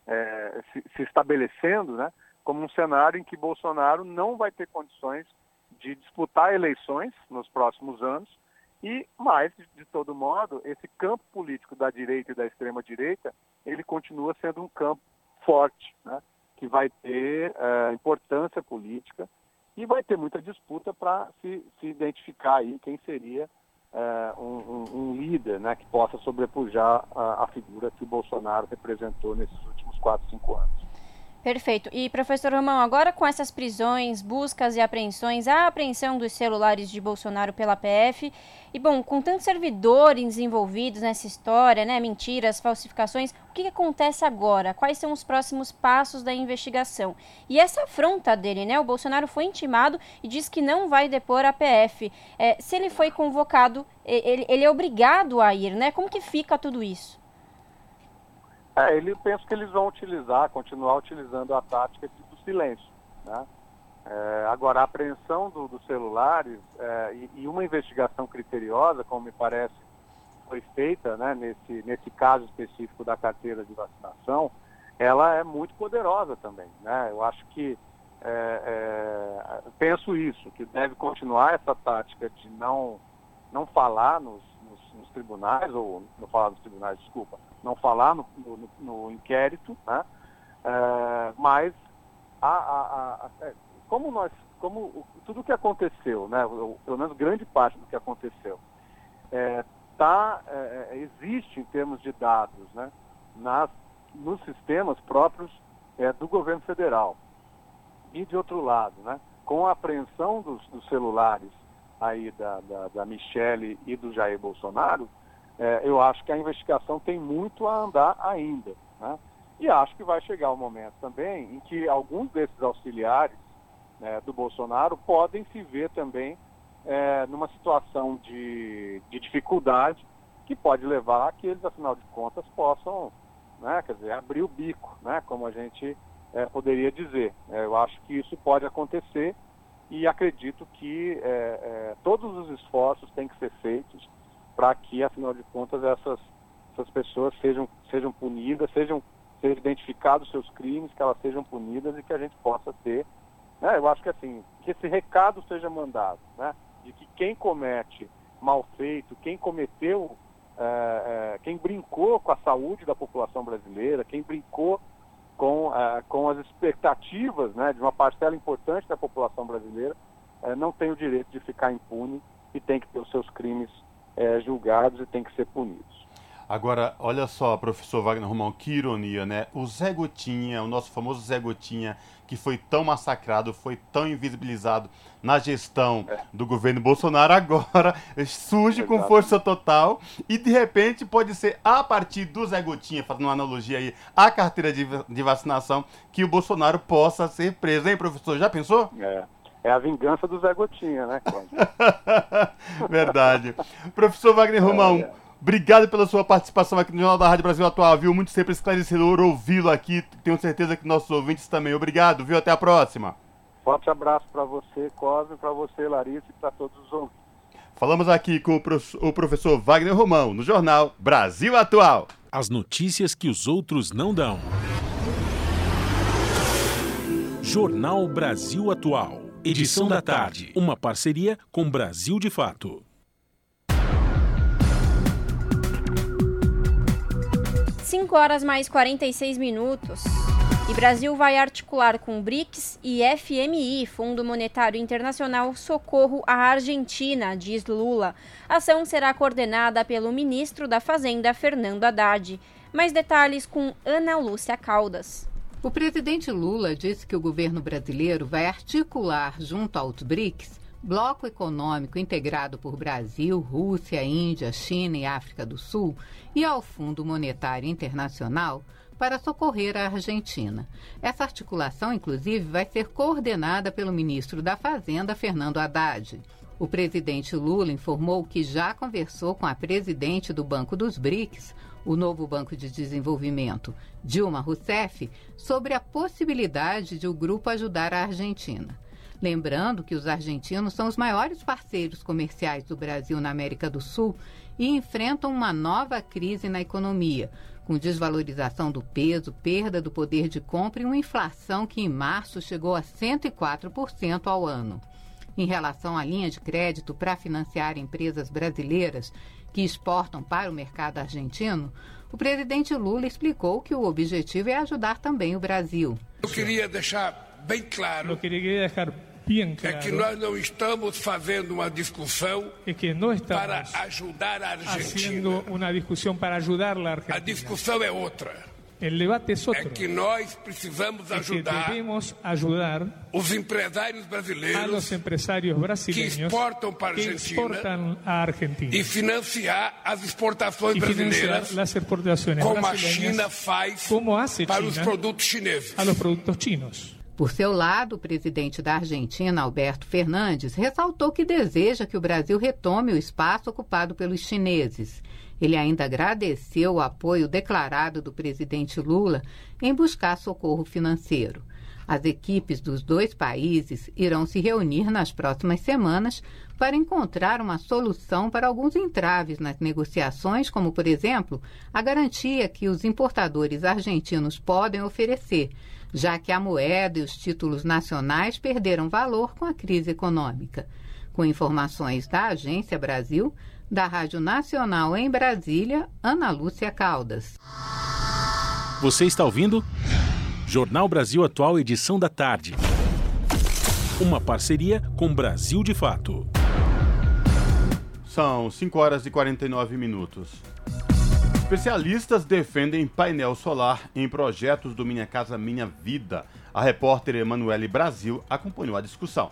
é, se, se estabelecendo, né, como um cenário em que Bolsonaro não vai ter condições de disputar eleições nos próximos anos. E mais de todo modo esse campo político da direita e da extrema direita ele continua sendo um campo forte, né, que vai ter é, importância política e vai ter muita disputa para se, se identificar aí quem seria uh, um, um, líder né, que possa sobrepujar a, a figura que o Bolsonaro representou nesses últimos quatro, cinco anos. Perfeito. E, professor Romão, agora com essas prisões, buscas e apreensões, a apreensão dos celulares de Bolsonaro pela PF, e, bom, com tantos servidores envolvidos nessa história, né, mentiras, falsificações, o que, que acontece agora? Quais são os próximos passos da investigação? E essa afronta dele, né, o Bolsonaro foi intimado e diz que não vai depor a PF. É, se ele foi convocado, ele, ele é obrigado a ir, né? Como que fica tudo isso? É, ele penso que eles vão utilizar, continuar utilizando a tática do silêncio. Né? É, agora, a apreensão do, dos celulares é, e, e, uma investigação criteriosa, como me parece foi feita né, nesse, nesse caso específico da carteira de vacinação, ela é muito poderosa também. Né? Eu acho que, é, é penso isso, que deve continuar essa tática de não, não falar nos, nos tribunais, ou não falar nos tribunais, desculpa, não falar no, no, no inquérito, né? É, mas a, a, a, é, como nós, como tudo o que aconteceu, né? Pelo menos grande parte do que aconteceu, é, tá, é, é, existe em termos de dados, né? Nas, nos sistemas próprios é, do governo federal. E de outro lado, né? Com a apreensão dos, dos celulares aí da, da, da Michele e do Jair Bolsonaro, é, eu acho que a investigação tem muito a andar ainda. Né? E acho que vai chegar o um momento também em que alguns desses auxiliares né, do Bolsonaro podem se ver também é, numa situação de, de, dificuldade que pode levar a que eles, afinal de contas, possam, né, quer dizer, abrir o bico, né, como a gente é, poderia dizer. É, eu acho que isso pode acontecer e acredito que é, é, todos os esforços têm que ser feitos para que, afinal de contas, essas, essas pessoas sejam, sejam punidas, sejam, sejam identificados seus crimes, que elas sejam punidas e que a gente possa ter. Né, eu acho que assim, que esse recado seja mandado, né, de que quem comete mal feito, quem cometeu, é, é, quem brincou com a saúde da população brasileira, quem brincou com, uh, com as expectativas né, de uma parcela importante da população brasileira, uh, não tem o direito de ficar impune e tem que ter os seus crimes uh, julgados e tem que ser punidos. Agora, olha só, professor Wagner Romão, que ironia, né? O Zé Gotinha, o nosso famoso Zé Gotinha, que foi tão massacrado, foi tão invisibilizado na gestão é. do governo Bolsonaro, agora surge Exato. com força total e de repente pode ser a partir do Zé Gotinha, fazendo uma analogia aí, a carteira de, de vacinação, que o Bolsonaro possa ser preso, hein, professor? Já pensou? É. É a vingança do Zé Gotinha, né? [laughs] Verdade. Professor Wagner Romão, é, é. Obrigado pela sua participação aqui no Jornal da Rádio Brasil Atual, viu? Muito sempre esclarecedor ouvi-lo aqui. Tenho certeza que nossos ouvintes também. Obrigado, viu? Até a próxima. Forte abraço para você, Cosme, para você, Larissa, e para todos os ouvintes. Falamos aqui com o professor Wagner Romão, no Jornal Brasil Atual. As notícias que os outros não dão. Jornal Brasil Atual. Edição da tarde. Uma parceria com Brasil de Fato. 5 horas mais 46 minutos. E Brasil vai articular com BRICS e FMI, Fundo Monetário Internacional, socorro à Argentina, diz Lula. A ação será coordenada pelo ministro da Fazenda, Fernando Haddad. Mais detalhes com Ana Lúcia Caldas. O presidente Lula disse que o governo brasileiro vai articular junto aos BRICS bloco econômico integrado por Brasil, Rússia, Índia, China e África do Sul, e ao Fundo Monetário Internacional para socorrer a Argentina. Essa articulação, inclusive, vai ser coordenada pelo ministro da Fazenda, Fernando Haddad. O presidente Lula informou que já conversou com a presidente do Banco dos BRICS, o novo Banco de Desenvolvimento, Dilma Rousseff, sobre a possibilidade de o grupo ajudar a Argentina. Lembrando que os argentinos são os maiores parceiros comerciais do Brasil na América do Sul e enfrentam uma nova crise na economia, com desvalorização do peso, perda do poder de compra e uma inflação que em março chegou a 104% ao ano. Em relação à linha de crédito para financiar empresas brasileiras que exportam para o mercado argentino, o presidente Lula explicou que o objetivo é ajudar também o Brasil. Eu queria deixar bem claro. Eu queria deixar. É que nós não estamos fazendo uma discussão é que não para ajudar a Argentina. uma discussão para ajudar a Argentina. A discussão é outra. É que nós precisamos ajudar, ajudar os empresários brasileiros que exportam para a Argentina, a Argentina e financiar as exportações brasileiras como a China faz para os produtos chineses. Por seu lado, o presidente da Argentina, Alberto Fernandes, ressaltou que deseja que o Brasil retome o espaço ocupado pelos chineses. Ele ainda agradeceu o apoio declarado do presidente Lula em buscar socorro financeiro. As equipes dos dois países irão se reunir nas próximas semanas para encontrar uma solução para alguns entraves nas negociações, como, por exemplo, a garantia que os importadores argentinos podem oferecer já que a moeda e os títulos nacionais perderam valor com a crise econômica. Com informações da Agência Brasil, Da Rádio Nacional em Brasília, Ana Lúcia Caldas. Você está ouvindo? Jornal Brasil Atual, edição da tarde. Uma parceria com Brasil de Fato. São 5 horas e 49 minutos. Especialistas defendem painel solar em projetos do Minha Casa Minha Vida. A repórter Emanuele Brasil acompanhou a discussão.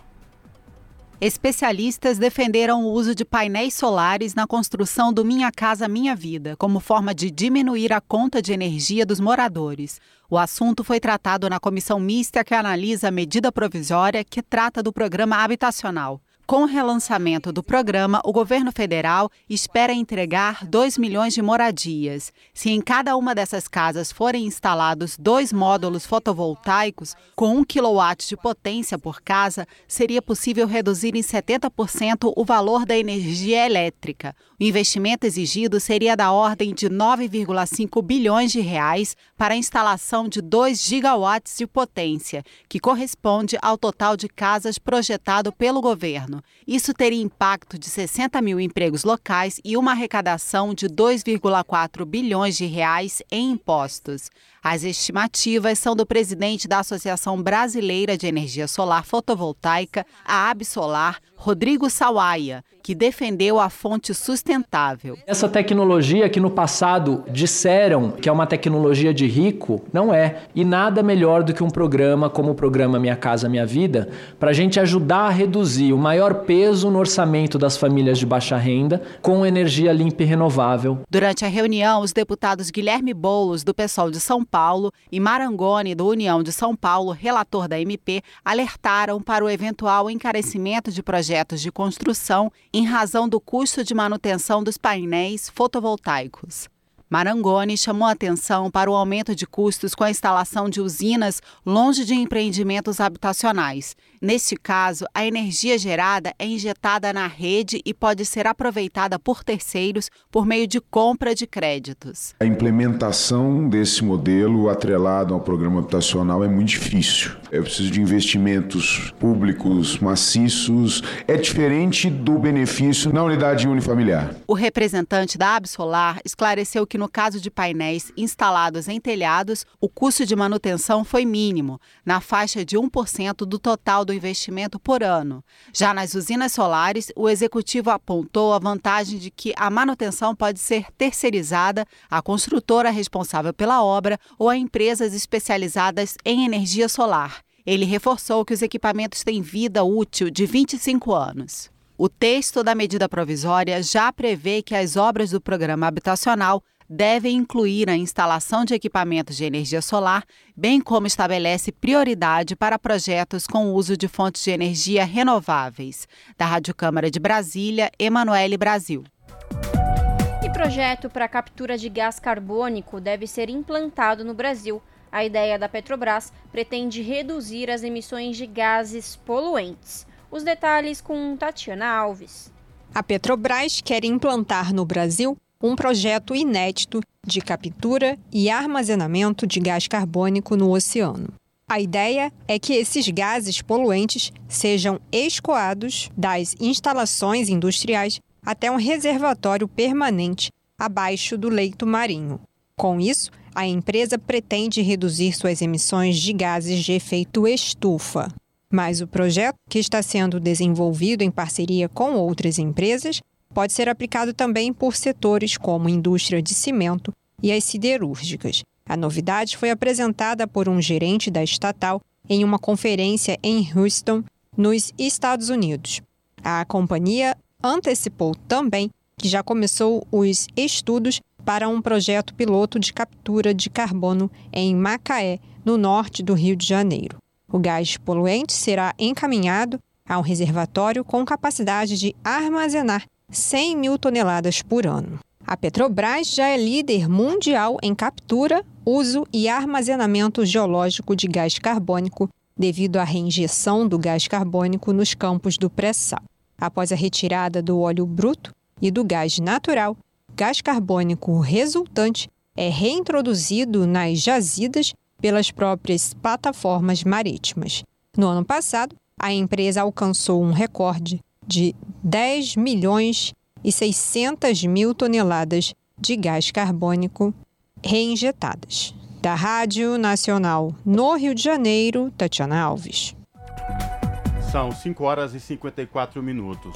Especialistas defenderam o uso de painéis solares na construção do Minha Casa Minha Vida, como forma de diminuir a conta de energia dos moradores. O assunto foi tratado na comissão mista que analisa a medida provisória que trata do programa habitacional. Com o relançamento do programa, o governo federal espera entregar 2 milhões de moradias. Se em cada uma dessas casas forem instalados dois módulos fotovoltaicos com 1 kW de potência por casa, seria possível reduzir em 70% o valor da energia elétrica. O investimento exigido seria da ordem de 9,5 bilhões de reais para a instalação de 2 gigawatts de potência, que corresponde ao total de casas projetado pelo governo. Isso teria impacto de 60 mil empregos locais e uma arrecadação de 2,4 bilhões de reais em impostos. As estimativas são do presidente da Associação Brasileira de Energia Solar Fotovoltaica, a Absolar, Rodrigo Sawaia, que defendeu a fonte sustentável. Essa tecnologia que no passado disseram que é uma tecnologia de rico, não é. E nada melhor do que um programa como o programa Minha Casa Minha Vida, para a gente ajudar a reduzir o maior peso no orçamento das famílias de baixa renda com energia limpa e renovável. Durante a reunião, os deputados Guilherme Boulos, do PSOL de São Paulo, e Marangoni, do União de São Paulo, relator da MP, alertaram para o eventual encarecimento de projetos de construção em razão do custo de manutenção dos painéis fotovoltaicos. Marangoni chamou atenção para o aumento de custos com a instalação de usinas longe de empreendimentos habitacionais. Neste caso, a energia gerada é injetada na rede e pode ser aproveitada por terceiros por meio de compra de créditos. A implementação desse modelo atrelado ao programa habitacional é muito difícil. É preciso de investimentos públicos maciços. É diferente do benefício na unidade unifamiliar. O representante da Absolar esclareceu que no caso de painéis instalados em telhados, o custo de manutenção foi mínimo, na faixa de 1% do total do investimento por ano. Já nas usinas solares, o executivo apontou a vantagem de que a manutenção pode ser terceirizada à construtora responsável pela obra ou a empresas especializadas em energia solar. Ele reforçou que os equipamentos têm vida útil de 25 anos. O texto da medida provisória já prevê que as obras do programa habitacional devem incluir a instalação de equipamentos de energia solar, bem como estabelece prioridade para projetos com uso de fontes de energia renováveis. Da Rádio Câmara de Brasília, Emanuele Brasil. E projeto para captura de gás carbônico deve ser implantado no Brasil. A ideia da Petrobras pretende reduzir as emissões de gases poluentes. Os detalhes com Tatiana Alves. A Petrobras quer implantar no Brasil um projeto inédito de captura e armazenamento de gás carbônico no oceano. A ideia é que esses gases poluentes sejam escoados das instalações industriais até um reservatório permanente abaixo do leito marinho. Com isso, a empresa pretende reduzir suas emissões de gases de efeito estufa. Mas o projeto, que está sendo desenvolvido em parceria com outras empresas, pode ser aplicado também por setores como indústria de cimento e as siderúrgicas. A novidade foi apresentada por um gerente da estatal em uma conferência em Houston, nos Estados Unidos. A companhia antecipou também que já começou os estudos para um projeto piloto de captura de carbono em Macaé, no norte do Rio de Janeiro. O gás poluente será encaminhado a um reservatório com capacidade de armazenar 100 mil toneladas por ano. A Petrobras já é líder mundial em captura, uso e armazenamento geológico de gás carbônico devido à reinjeção do gás carbônico nos campos do pré-sal. Após a retirada do óleo bruto e do gás natural, gás carbônico resultante é reintroduzido nas jazidas pelas próprias plataformas marítimas. No ano passado, a empresa alcançou um recorde de 10 milhões e 600 mil toneladas de gás carbônico reinjetadas. Da Rádio Nacional no Rio de Janeiro, Tatiana Alves. São 5 horas e 54 minutos.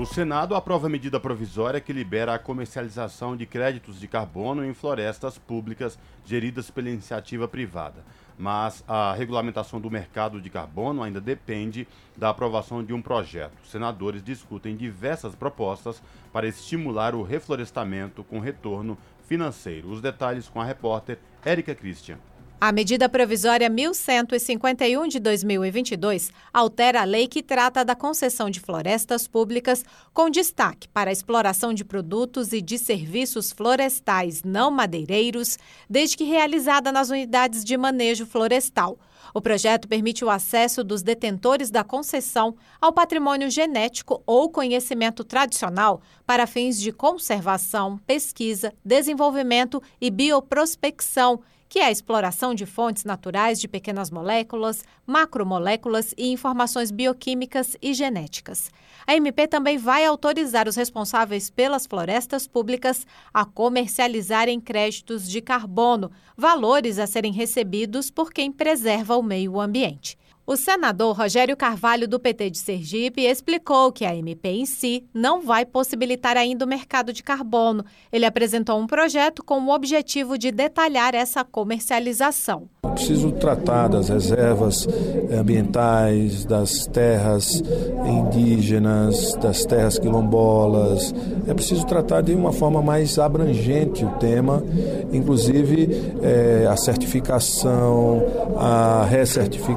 O Senado aprova a medida provisória que libera a comercialização de créditos de carbono em florestas públicas geridas pela iniciativa privada. Mas a regulamentação do mercado de carbono ainda depende da aprovação de um projeto. Senadores discutem diversas propostas para estimular o reflorestamento com retorno financeiro. Os detalhes com a repórter Érica Christian. A medida provisória 1151 de 2022 altera a lei que trata da concessão de florestas públicas com destaque para a exploração de produtos e de serviços florestais não madeireiros, desde que realizada nas unidades de manejo florestal. O projeto permite o acesso dos detentores da concessão ao patrimônio genético ou conhecimento tradicional para fins de conservação, pesquisa, desenvolvimento e bioprospecção que é a exploração de fontes naturais de pequenas moléculas, macromoléculas e informações bioquímicas e genéticas. A MP também vai autorizar os responsáveis pelas florestas públicas a comercializarem créditos de carbono, valores a serem recebidos por quem preserva o meio ambiente. O senador Rogério Carvalho, do PT de Sergipe, explicou que a MP em si não vai possibilitar ainda o mercado de carbono. Ele apresentou um projeto com o objetivo de detalhar essa comercialização. Preciso tratar das reservas ambientais, das terras indígenas, das terras quilombolas. É preciso tratar de uma forma mais abrangente o tema, inclusive é, a certificação, a recertificação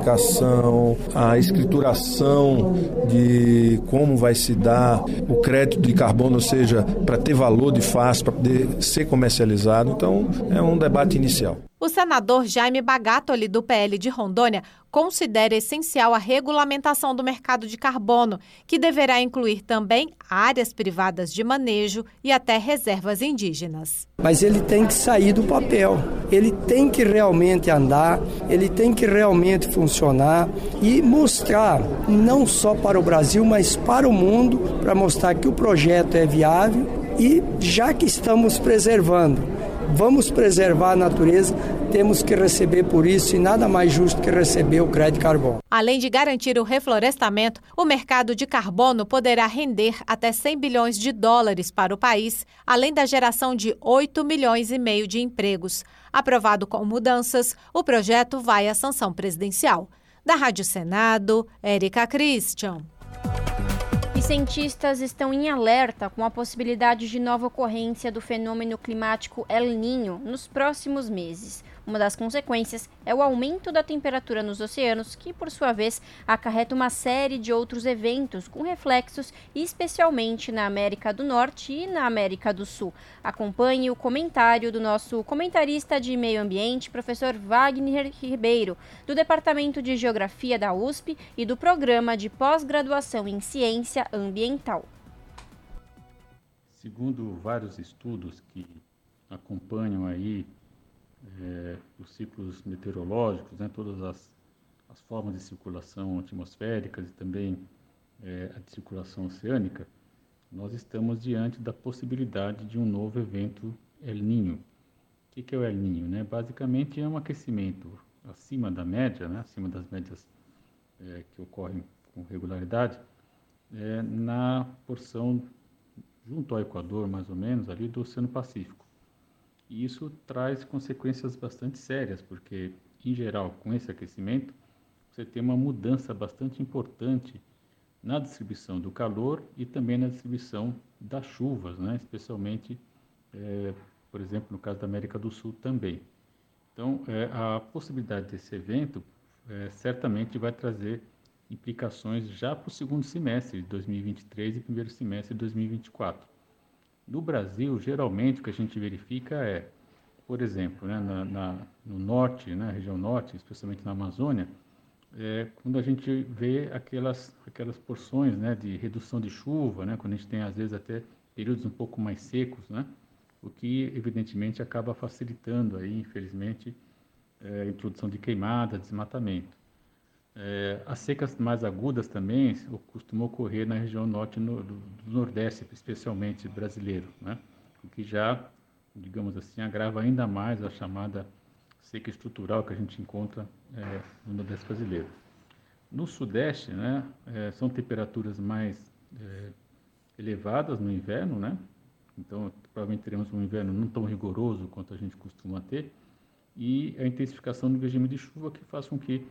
a escrituração de como vai se dar o crédito de carbono, ou seja, para ter valor de face, para poder ser comercializado. Então, é um debate inicial. O senador Jaime Bagatoli, do PL de Rondônia, considera essencial a regulamentação do mercado de carbono, que deverá incluir também áreas privadas de manejo e até reservas indígenas. Mas ele tem que sair do papel, ele tem que realmente andar, ele tem que realmente funcionar e mostrar, não só para o Brasil, mas para o mundo, para mostrar que o projeto é viável e já que estamos preservando vamos preservar a natureza, temos que receber por isso e nada mais justo que receber o crédito carbono. Além de garantir o reflorestamento, o mercado de carbono poderá render até 100 bilhões de dólares para o país, além da geração de 8 milhões e meio de empregos. Aprovado com mudanças, o projeto vai à sanção presidencial. Da Rádio Senado, Érica Christian. E cientistas estão em alerta com a possibilidade de nova ocorrência do fenômeno climático El Ninho nos próximos meses. Uma das consequências é o aumento da temperatura nos oceanos, que, por sua vez, acarreta uma série de outros eventos com reflexos, especialmente na América do Norte e na América do Sul. Acompanhe o comentário do nosso comentarista de meio ambiente, professor Wagner Ribeiro, do Departamento de Geografia da USP e do Programa de Pós-Graduação em Ciência Ambiental. Segundo vários estudos que acompanham aí é, os ciclos meteorológicos, né, todas as, as formas de circulação atmosféricas e também é, a de circulação oceânica, nós estamos diante da possibilidade de um novo evento El Niño. O que, que é o El Niño? Né? Basicamente é um aquecimento acima da média, né? acima das médias é, que ocorrem com regularidade, é, na porção junto ao Equador, mais ou menos, ali do Oceano Pacífico. E isso traz consequências bastante sérias, porque, em geral, com esse aquecimento, você tem uma mudança bastante importante na distribuição do calor e também na distribuição das chuvas, né? especialmente, é, por exemplo, no caso da América do Sul também. Então, é, a possibilidade desse evento é, certamente vai trazer implicações já para o segundo semestre de 2023 e primeiro semestre de 2024. No Brasil, geralmente o que a gente verifica é, por exemplo, né, na, na, no norte, na região norte, especialmente na Amazônia, é, quando a gente vê aquelas, aquelas porções né, de redução de chuva, né, quando a gente tem às vezes até períodos um pouco mais secos, né, o que evidentemente acaba facilitando aí, infelizmente, é, a introdução de queimada, desmatamento. É, as secas mais agudas também costumam ocorrer na região norte no, do, nordeste, especialmente brasileiro, né? o que já, digamos assim, agrava ainda mais a chamada seca estrutural que a gente encontra é, no nordeste brasileiro. No sudeste, né, é, são temperaturas mais é, elevadas no inverno, né? Então, provavelmente teremos um inverno não tão rigoroso quanto a gente costuma ter, e a intensificação do regime de chuva que faz com que,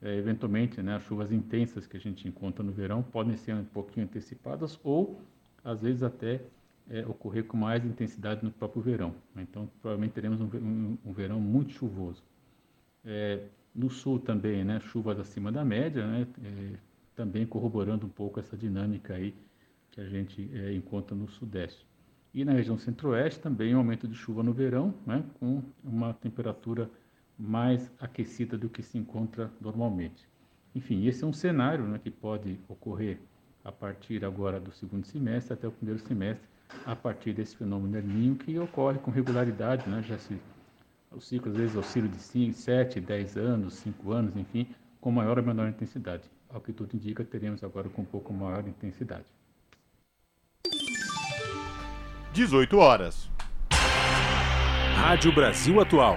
é, eventualmente, né, as chuvas intensas que a gente encontra no verão podem ser um pouquinho antecipadas ou, às vezes, até é, ocorrer com mais intensidade no próprio verão. Então, provavelmente teremos um, um, um verão muito chuvoso. É, no sul também, né, chuvas acima da média, né, é, também corroborando um pouco essa dinâmica aí que a gente é, encontra no sudeste. E na região centro-oeste também um aumento de chuva no verão, né, com uma temperatura mais aquecida do que se encontra normalmente. Enfim, esse é um cenário né, que pode ocorrer a partir agora do segundo semestre até o primeiro semestre, a partir desse fenômeno El Ninho que ocorre com regularidade, né? já se, o ciclo às vezes oscila de 5, 7, 10 anos, 5 anos, enfim, com maior ou menor intensidade. Ao que tudo indica, teremos agora com um pouco maior intensidade. 18 horas. Rádio Brasil Atual.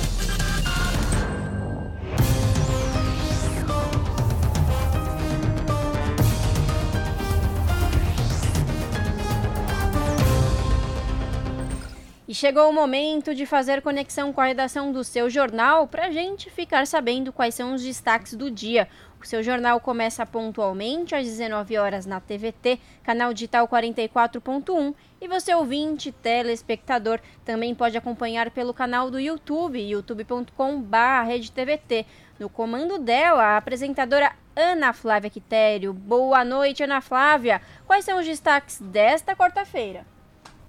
chegou o momento de fazer conexão com a redação do seu jornal para a gente ficar sabendo quais são os destaques do dia. O seu jornal começa pontualmente às 19 horas na TVT, canal digital 44.1, e você ouvinte, telespectador, também pode acompanhar pelo canal do YouTube, youtube.com/redtvt. No comando dela, a apresentadora Ana Flávia Quitério. Boa noite, Ana Flávia. Quais são os destaques desta quarta-feira?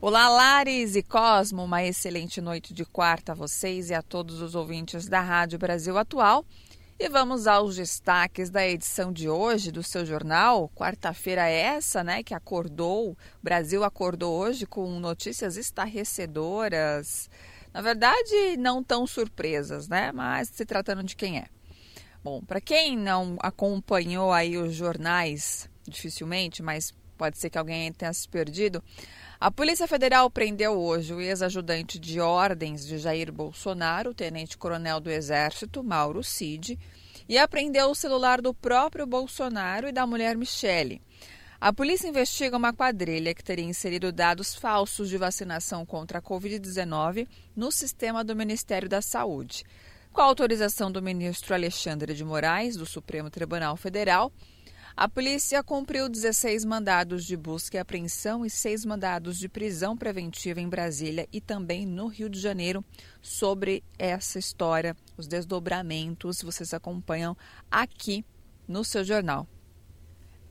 Olá, Lares e Cosmo, uma excelente noite de quarta a vocês e a todos os ouvintes da Rádio Brasil Atual. E vamos aos destaques da edição de hoje do seu jornal. Quarta-feira é essa, né, que acordou, o Brasil acordou hoje com notícias estarrecedoras. Na verdade, não tão surpresas, né, mas se tratando de quem é. Bom, para quem não acompanhou aí os jornais, dificilmente, mas pode ser que alguém tenha se perdido, a Polícia Federal prendeu hoje o ex-ajudante de ordens de Jair Bolsonaro, tenente-coronel do Exército, Mauro Cid, e apreendeu o celular do próprio Bolsonaro e da mulher Michele. A polícia investiga uma quadrilha que teria inserido dados falsos de vacinação contra a Covid-19 no sistema do Ministério da Saúde. Com a autorização do ministro Alexandre de Moraes, do Supremo Tribunal Federal, a polícia cumpriu 16 mandados de busca e apreensão e seis mandados de prisão preventiva em Brasília e também no Rio de Janeiro sobre essa história, os desdobramentos, vocês acompanham aqui no seu jornal.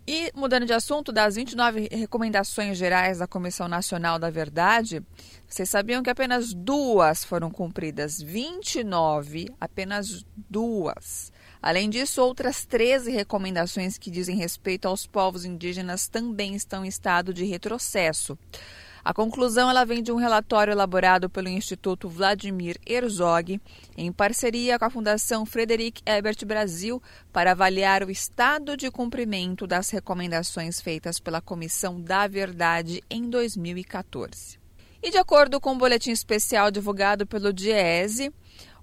E mudando de assunto, das 29 recomendações gerais da Comissão Nacional da Verdade, vocês sabiam que apenas duas foram cumpridas? 29, apenas duas. Além disso, outras 13 recomendações que dizem respeito aos povos indígenas também estão em estado de retrocesso. A conclusão ela vem de um relatório elaborado pelo Instituto Vladimir Herzog, em parceria com a Fundação Frederic Ebert Brasil, para avaliar o estado de cumprimento das recomendações feitas pela Comissão da Verdade em 2014. E de acordo com o um boletim especial divulgado pelo DIESE,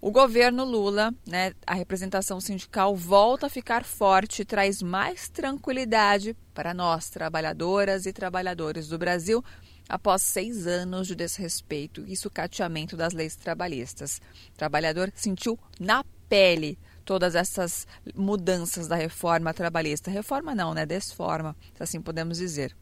o governo Lula, né, a representação sindical volta a ficar forte e traz mais tranquilidade para nós, trabalhadoras e trabalhadores do Brasil, após seis anos de desrespeito e sucateamento das leis trabalhistas. O trabalhador sentiu na pele todas essas mudanças da reforma trabalhista. Reforma não, né? Desforma, se assim podemos dizer.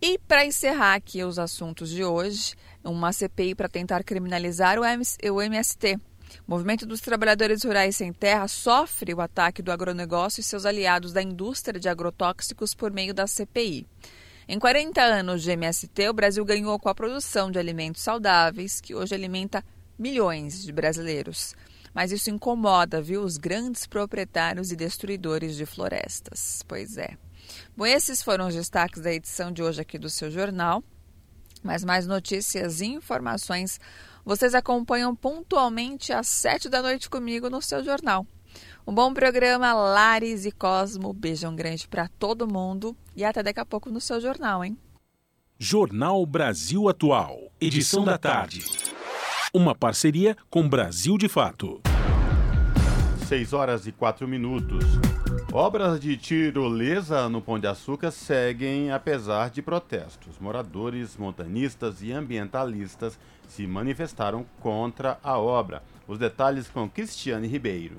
E para encerrar aqui os assuntos de hoje, uma CPI para tentar criminalizar o, MST, o Movimento dos Trabalhadores Rurais Sem Terra sofre o ataque do agronegócio e seus aliados da indústria de agrotóxicos por meio da CPI. Em 40 anos de MST, o Brasil ganhou com a produção de alimentos saudáveis, que hoje alimenta milhões de brasileiros. Mas isso incomoda, viu, os grandes proprietários e destruidores de florestas. Pois é. Bom, esses foram os destaques da edição de hoje aqui do seu jornal. Mas mais notícias e informações vocês acompanham pontualmente às sete da noite comigo no seu jornal. Um bom programa, Lares e Cosmo. Beijão grande para todo mundo e até daqui a pouco no seu jornal, hein? Jornal Brasil Atual, edição da tarde. Uma parceria com Brasil de Fato. 6 horas e 4 minutos. Obras de tirolesa no Pão de Açúcar seguem apesar de protestos. Moradores, montanistas e ambientalistas se manifestaram contra a obra. Os detalhes com Cristiane Ribeiro.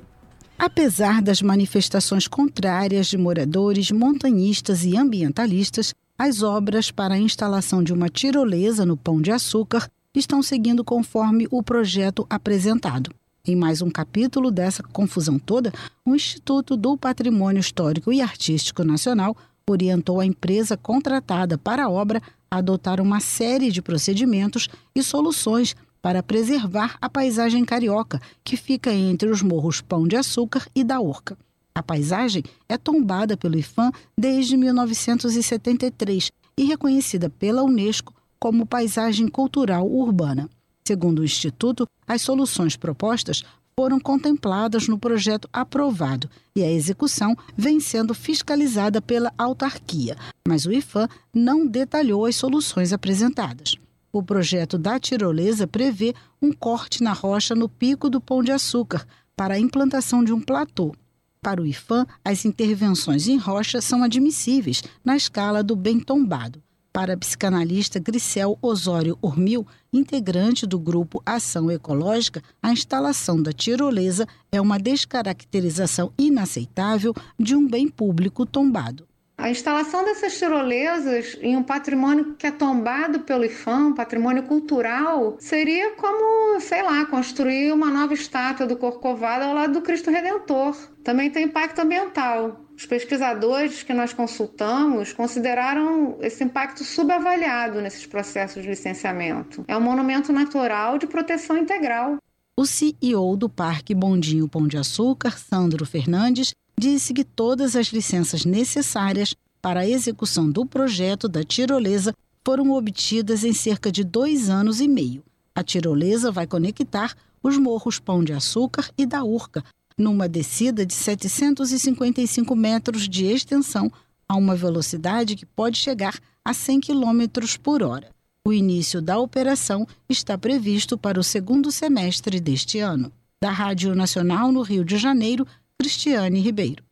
Apesar das manifestações contrárias de moradores, montanhistas e ambientalistas, as obras para a instalação de uma tirolesa no Pão de Açúcar estão seguindo conforme o projeto apresentado. Em mais um capítulo dessa confusão toda, o Instituto do Patrimônio Histórico e Artístico Nacional orientou a empresa contratada para a obra a adotar uma série de procedimentos e soluções para preservar a paisagem carioca, que fica entre os morros Pão de Açúcar e da Orca. A paisagem é tombada pelo IFAM desde 1973 e reconhecida pela Unesco como paisagem cultural urbana. Segundo o Instituto, as soluções propostas foram contempladas no projeto aprovado e a execução vem sendo fiscalizada pela autarquia, mas o IFAM não detalhou as soluções apresentadas. O projeto da tirolesa prevê um corte na rocha no pico do Pão de Açúcar para a implantação de um platô. Para o IFAM, as intervenções em rocha são admissíveis na escala do bem tombado. Para a psicanalista Grisel Osório Urmil, integrante do grupo Ação Ecológica, a instalação da tirolesa é uma descaracterização inaceitável de um bem público tombado. A instalação dessas tirolesas em um patrimônio que é tombado pelo IFAM, patrimônio cultural, seria como, sei lá, construir uma nova estátua do Corcovado ao lado do Cristo Redentor. Também tem impacto ambiental. Os pesquisadores que nós consultamos consideraram esse impacto subavaliado nesses processos de licenciamento. É um monumento natural de proteção integral. O CEO do Parque Bondinho Pão de Açúcar, Sandro Fernandes, disse que todas as licenças necessárias para a execução do projeto da tirolesa foram obtidas em cerca de dois anos e meio. A tirolesa vai conectar os morros Pão de Açúcar e da Urca, numa descida de 755 metros de extensão a uma velocidade que pode chegar a 100 km por hora. O início da operação está previsto para o segundo semestre deste ano. Da Rádio Nacional no Rio de Janeiro, Cristiane Ribeiro.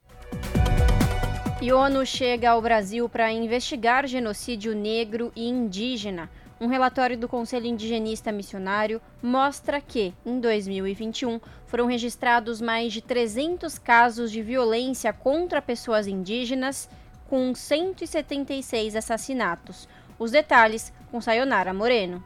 E ONU chega ao Brasil para investigar genocídio negro e indígena. Um relatório do Conselho Indigenista Missionário mostra que, em 2021, foram registrados mais de 300 casos de violência contra pessoas indígenas, com 176 assassinatos. Os detalhes com Sayonara Moreno.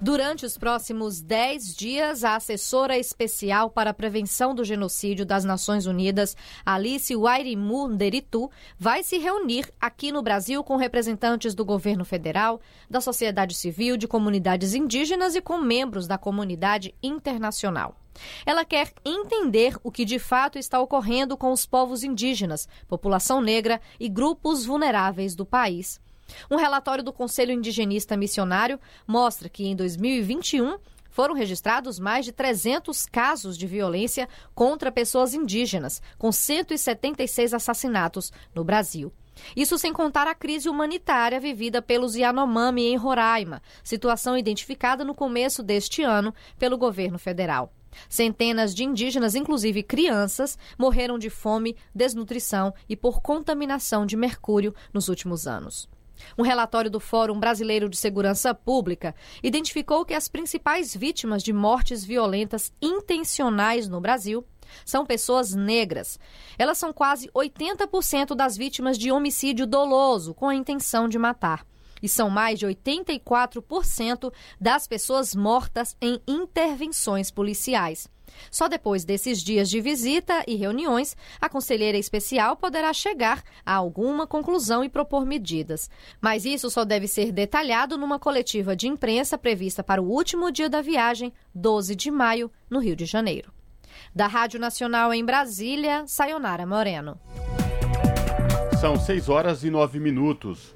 Durante os próximos 10 dias, a assessora especial para a prevenção do genocídio das Nações Unidas, Alice Wairimu Nderitu, vai se reunir aqui no Brasil com representantes do governo federal, da sociedade civil, de comunidades indígenas e com membros da comunidade internacional. Ela quer entender o que de fato está ocorrendo com os povos indígenas, população negra e grupos vulneráveis do país. Um relatório do Conselho Indigenista Missionário mostra que em 2021 foram registrados mais de 300 casos de violência contra pessoas indígenas, com 176 assassinatos no Brasil. Isso sem contar a crise humanitária vivida pelos Yanomami em Roraima, situação identificada no começo deste ano pelo governo federal. Centenas de indígenas, inclusive crianças, morreram de fome, desnutrição e por contaminação de mercúrio nos últimos anos. Um relatório do Fórum Brasileiro de Segurança Pública identificou que as principais vítimas de mortes violentas intencionais no Brasil são pessoas negras. Elas são quase 80% das vítimas de homicídio doloso com a intenção de matar. E são mais de 84% das pessoas mortas em intervenções policiais. Só depois desses dias de visita e reuniões, a conselheira especial poderá chegar a alguma conclusão e propor medidas. Mas isso só deve ser detalhado numa coletiva de imprensa prevista para o último dia da viagem, 12 de maio, no Rio de Janeiro. Da Rádio Nacional em Brasília, Sayonara Moreno. São 6 horas e 9 minutos.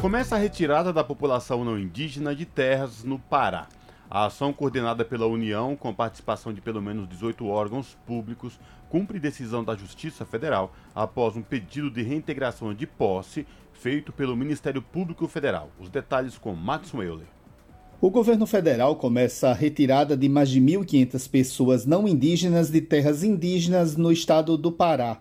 Começa a retirada da população não indígena de terras no Pará. A ação coordenada pela União, com participação de pelo menos 18 órgãos públicos, cumpre decisão da Justiça Federal após um pedido de reintegração de posse feito pelo Ministério Público Federal. Os detalhes com Max Euler. O governo federal começa a retirada de mais de 1.500 pessoas não indígenas de terras indígenas no estado do Pará.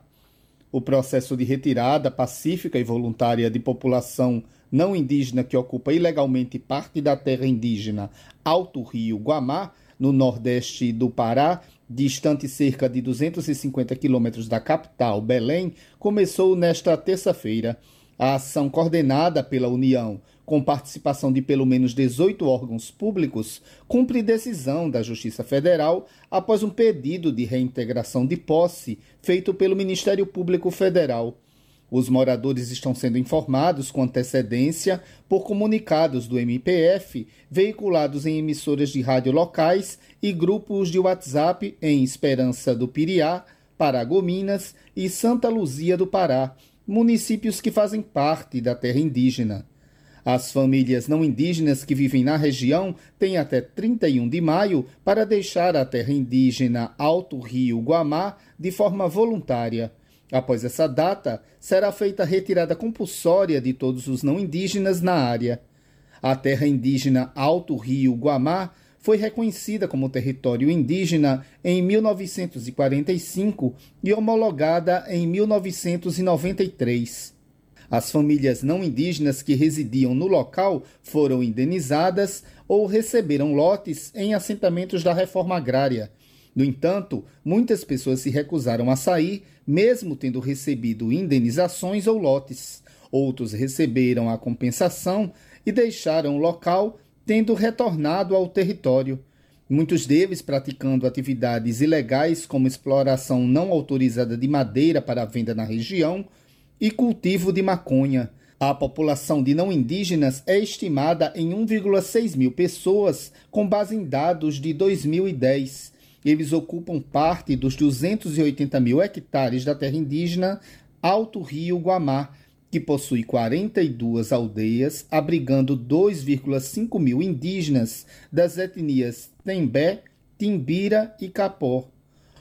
O processo de retirada pacífica e voluntária de população não indígena que ocupa ilegalmente parte da terra indígena Alto Rio Guamá, no nordeste do Pará, distante cerca de 250 quilômetros da capital, Belém, começou nesta terça-feira. A ação coordenada pela União, com participação de pelo menos 18 órgãos públicos, cumpre decisão da Justiça Federal após um pedido de reintegração de posse feito pelo Ministério Público Federal. Os moradores estão sendo informados com antecedência por comunicados do MPF, veiculados em emissoras de rádio locais e grupos de WhatsApp em Esperança do Piriá, Paragominas e Santa Luzia do Pará, municípios que fazem parte da terra indígena. As famílias não indígenas que vivem na região têm até 31 de maio para deixar a terra indígena Alto Rio Guamá de forma voluntária. Após essa data, será feita a retirada compulsória de todos os não indígenas na área. A terra indígena Alto Rio Guamá foi reconhecida como território indígena em 1945 e homologada em 1993. As famílias não indígenas que residiam no local foram indenizadas ou receberam lotes em assentamentos da reforma agrária. No entanto, muitas pessoas se recusaram a sair mesmo tendo recebido indenizações ou lotes. Outros receberam a compensação e deixaram o local, tendo retornado ao território. Muitos deles praticando atividades ilegais, como exploração não autorizada de madeira para venda na região e cultivo de maconha. A população de não indígenas é estimada em 1,6 mil pessoas, com base em dados de 2010 eles ocupam parte dos 280 mil hectares da terra indígena Alto Rio Guamá, que possui 42 aldeias, abrigando 2,5 mil indígenas das etnias Tembé, Timbira e Capó.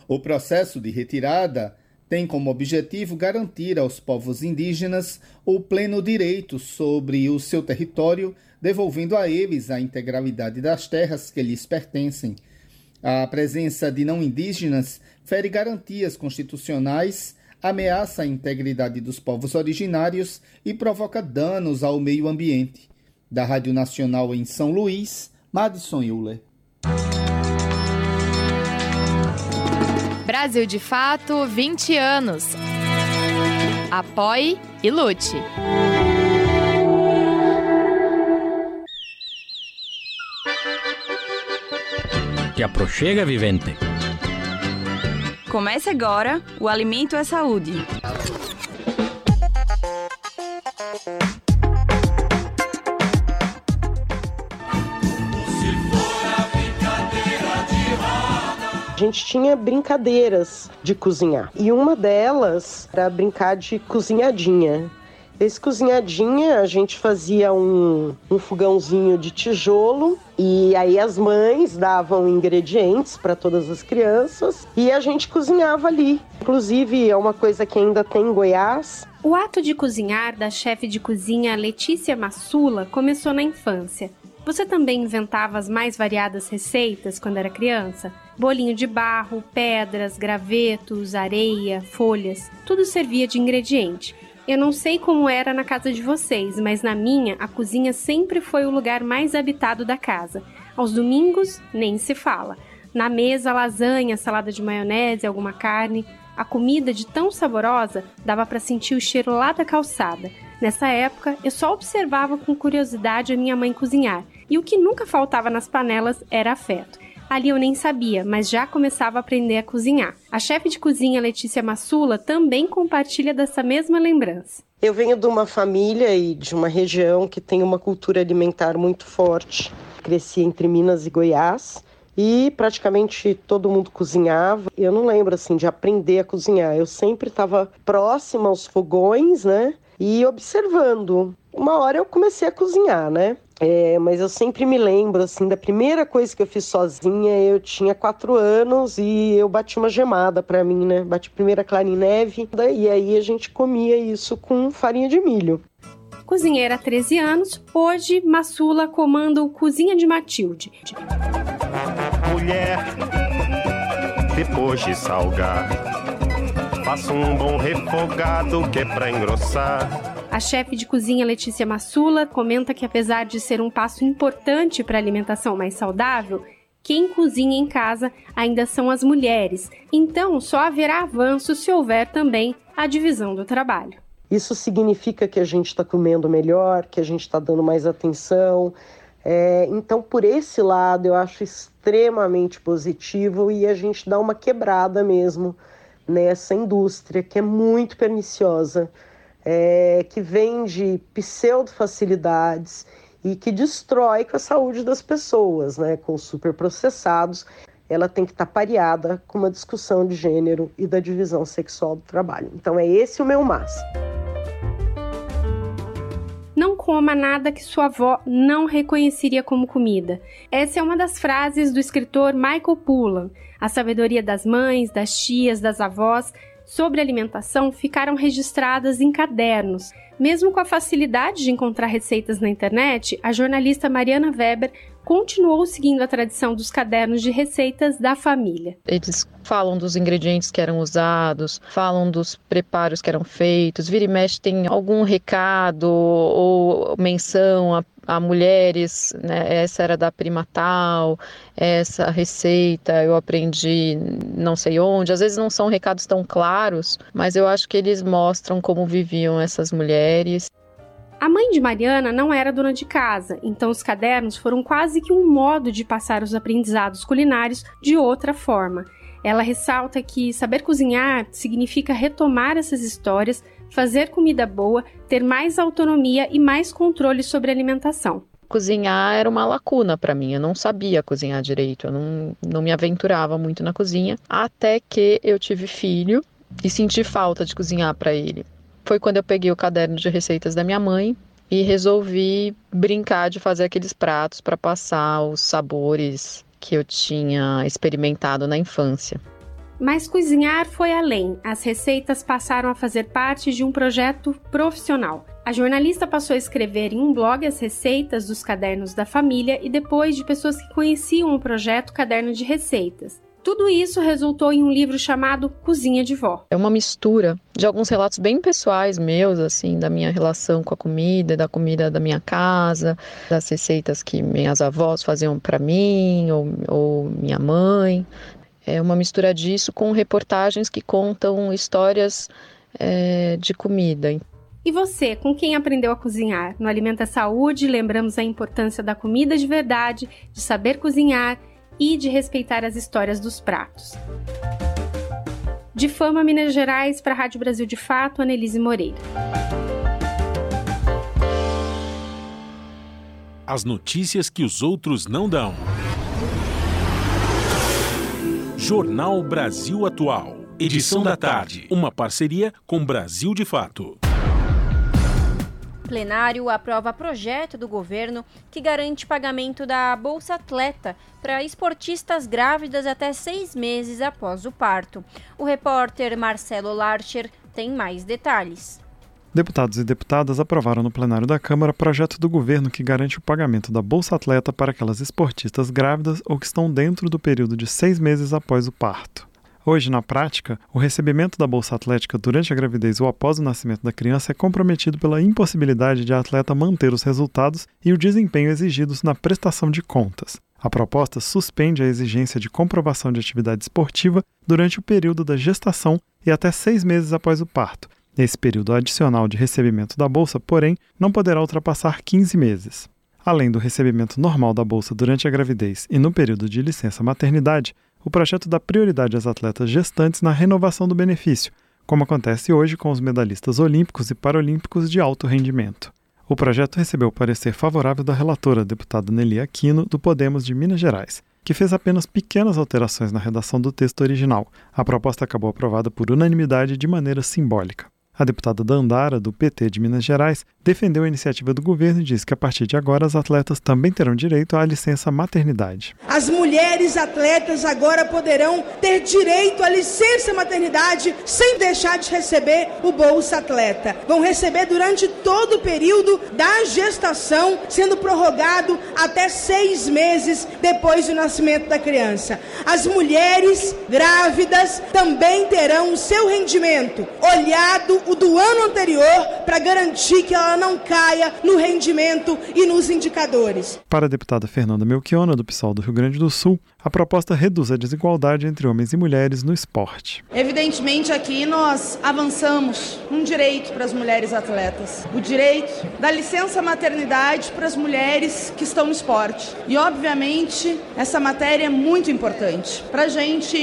O processo de retirada tem como objetivo garantir aos povos indígenas o pleno direito sobre o seu território, devolvendo a eles a integralidade das terras que lhes pertencem a presença de não indígenas fere garantias constitucionais, ameaça a integridade dos povos originários e provoca danos ao meio ambiente. Da Rádio Nacional em São Luís, Madison Euler. Brasil de Fato, 20 anos. Apoie e lute. Te aproxega, vivente. Comece agora o Alimento é Saúde. A gente tinha brincadeiras de cozinhar. E uma delas era brincar de cozinhadinha. Esse cozinhadinha, a gente fazia um, um fogãozinho de tijolo e aí as mães davam ingredientes para todas as crianças e a gente cozinhava ali. Inclusive, é uma coisa que ainda tem em Goiás. O ato de cozinhar da chefe de cozinha Letícia Massula começou na infância. Você também inventava as mais variadas receitas quando era criança? Bolinho de barro, pedras, gravetos, areia, folhas, tudo servia de ingrediente. Eu não sei como era na casa de vocês, mas na minha, a cozinha sempre foi o lugar mais habitado da casa. Aos domingos, nem se fala. Na mesa, lasanha, salada de maionese, alguma carne. A comida, de tão saborosa, dava para sentir o cheiro lá da calçada. Nessa época, eu só observava com curiosidade a minha mãe cozinhar, e o que nunca faltava nas panelas era afeto. Ali eu nem sabia, mas já começava a aprender a cozinhar. A chefe de cozinha Letícia Massula também compartilha dessa mesma lembrança. Eu venho de uma família e de uma região que tem uma cultura alimentar muito forte. Cresci entre Minas e Goiás e praticamente todo mundo cozinhava. Eu não lembro assim de aprender a cozinhar. Eu sempre estava próxima aos fogões, né? E observando. Uma hora eu comecei a cozinhar, né? É, mas eu sempre me lembro, assim, da primeira coisa que eu fiz sozinha. Eu tinha quatro anos e eu bati uma gemada para mim, né? Bati primeiro a clara em neve e aí a gente comia isso com farinha de milho. Cozinheira há 13 anos, hoje Massula comanda o Cozinha de Matilde. Mulher, depois de salgar, faça um bom refogado que é pra engrossar. A chefe de cozinha Letícia Massula comenta que, apesar de ser um passo importante para a alimentação mais saudável, quem cozinha em casa ainda são as mulheres. Então, só haverá avanço se houver também a divisão do trabalho. Isso significa que a gente está comendo melhor, que a gente está dando mais atenção. É, então, por esse lado, eu acho extremamente positivo e a gente dá uma quebrada mesmo nessa indústria que é muito perniciosa é, que vende pseudo-facilidades e que destrói com a saúde das pessoas, né, com superprocessados. Ela tem que estar tá pareada com uma discussão de gênero e da divisão sexual do trabalho. Então é esse o meu máximo. Não coma nada que sua avó não reconheceria como comida. Essa é uma das frases do escritor Michael Pullan. A sabedoria das mães, das tias, das avós sobre alimentação ficaram registradas em cadernos. Mesmo com a facilidade de encontrar receitas na internet, a jornalista Mariana Weber continuou seguindo a tradição dos cadernos de receitas da família. Eles falam dos ingredientes que eram usados, falam dos preparos que eram feitos, vira e mexe tem algum recado ou menção a a mulheres, né, essa era da prima tal, essa receita eu aprendi não sei onde. Às vezes não são recados tão claros, mas eu acho que eles mostram como viviam essas mulheres. A mãe de Mariana não era dona de casa, então os cadernos foram quase que um modo de passar os aprendizados culinários de outra forma. Ela ressalta que saber cozinhar significa retomar essas histórias fazer comida boa, ter mais autonomia e mais controle sobre a alimentação. Cozinhar era uma lacuna para mim, eu não sabia cozinhar direito, eu não, não me aventurava muito na cozinha, até que eu tive filho e senti falta de cozinhar para ele. Foi quando eu peguei o caderno de receitas da minha mãe e resolvi brincar de fazer aqueles pratos para passar os sabores que eu tinha experimentado na infância. Mas cozinhar foi além. As receitas passaram a fazer parte de um projeto profissional. A jornalista passou a escrever em um blog as receitas dos cadernos da família e depois de pessoas que conheciam o projeto Caderno de Receitas. Tudo isso resultou em um livro chamado Cozinha de Vó. É uma mistura de alguns relatos bem pessoais meus, assim, da minha relação com a comida, da comida da minha casa, das receitas que minhas avós faziam para mim ou, ou minha mãe, é uma mistura disso com reportagens que contam histórias é, de comida. E você, com quem aprendeu a cozinhar? No Alimenta Saúde, lembramos a importância da comida de verdade, de saber cozinhar e de respeitar as histórias dos pratos. De Fama, Minas Gerais, para a Rádio Brasil de Fato, Anelise Moreira. As notícias que os outros não dão. Jornal Brasil Atual. Edição da tarde. Uma parceria com Brasil de Fato. Plenário aprova projeto do governo que garante pagamento da Bolsa Atleta para esportistas grávidas até seis meses após o parto. O repórter Marcelo Larcher tem mais detalhes. Deputados e deputadas aprovaram no plenário da Câmara projeto do governo que garante o pagamento da Bolsa Atleta para aquelas esportistas grávidas ou que estão dentro do período de seis meses após o parto. Hoje, na prática, o recebimento da Bolsa Atlética durante a gravidez ou após o nascimento da criança é comprometido pela impossibilidade de a atleta manter os resultados e o desempenho exigidos na prestação de contas. A proposta suspende a exigência de comprovação de atividade esportiva durante o período da gestação e até seis meses após o parto, esse período adicional de recebimento da bolsa, porém, não poderá ultrapassar 15 meses. Além do recebimento normal da bolsa durante a gravidez e no período de licença maternidade, o projeto dá prioridade às atletas gestantes na renovação do benefício, como acontece hoje com os medalhistas olímpicos e paralímpicos de alto rendimento. O projeto recebeu parecer favorável da relatora, deputada Nelly Aquino, do Podemos de Minas Gerais, que fez apenas pequenas alterações na redação do texto original. A proposta acabou aprovada por unanimidade de maneira simbólica. A deputada Dandara, do PT de Minas Gerais, defendeu a iniciativa do governo e disse que a partir de agora as atletas também terão direito à licença maternidade. As mulheres atletas agora poderão ter direito à licença maternidade sem deixar de receber o Bolsa Atleta. Vão receber durante todo o período da gestação, sendo prorrogado até seis meses depois do nascimento da criança. As mulheres grávidas também terão o seu rendimento olhado o do ano anterior para garantir que ela não caia no rendimento e nos indicadores. Para a deputada Fernanda Melchiona, do PSOL do Rio Grande do Sul, a proposta reduz a desigualdade entre homens e mulheres no esporte. Evidentemente, aqui nós avançamos um direito para as mulheres atletas: o direito da licença maternidade para as mulheres que estão no esporte. E, obviamente, essa matéria é muito importante para a gente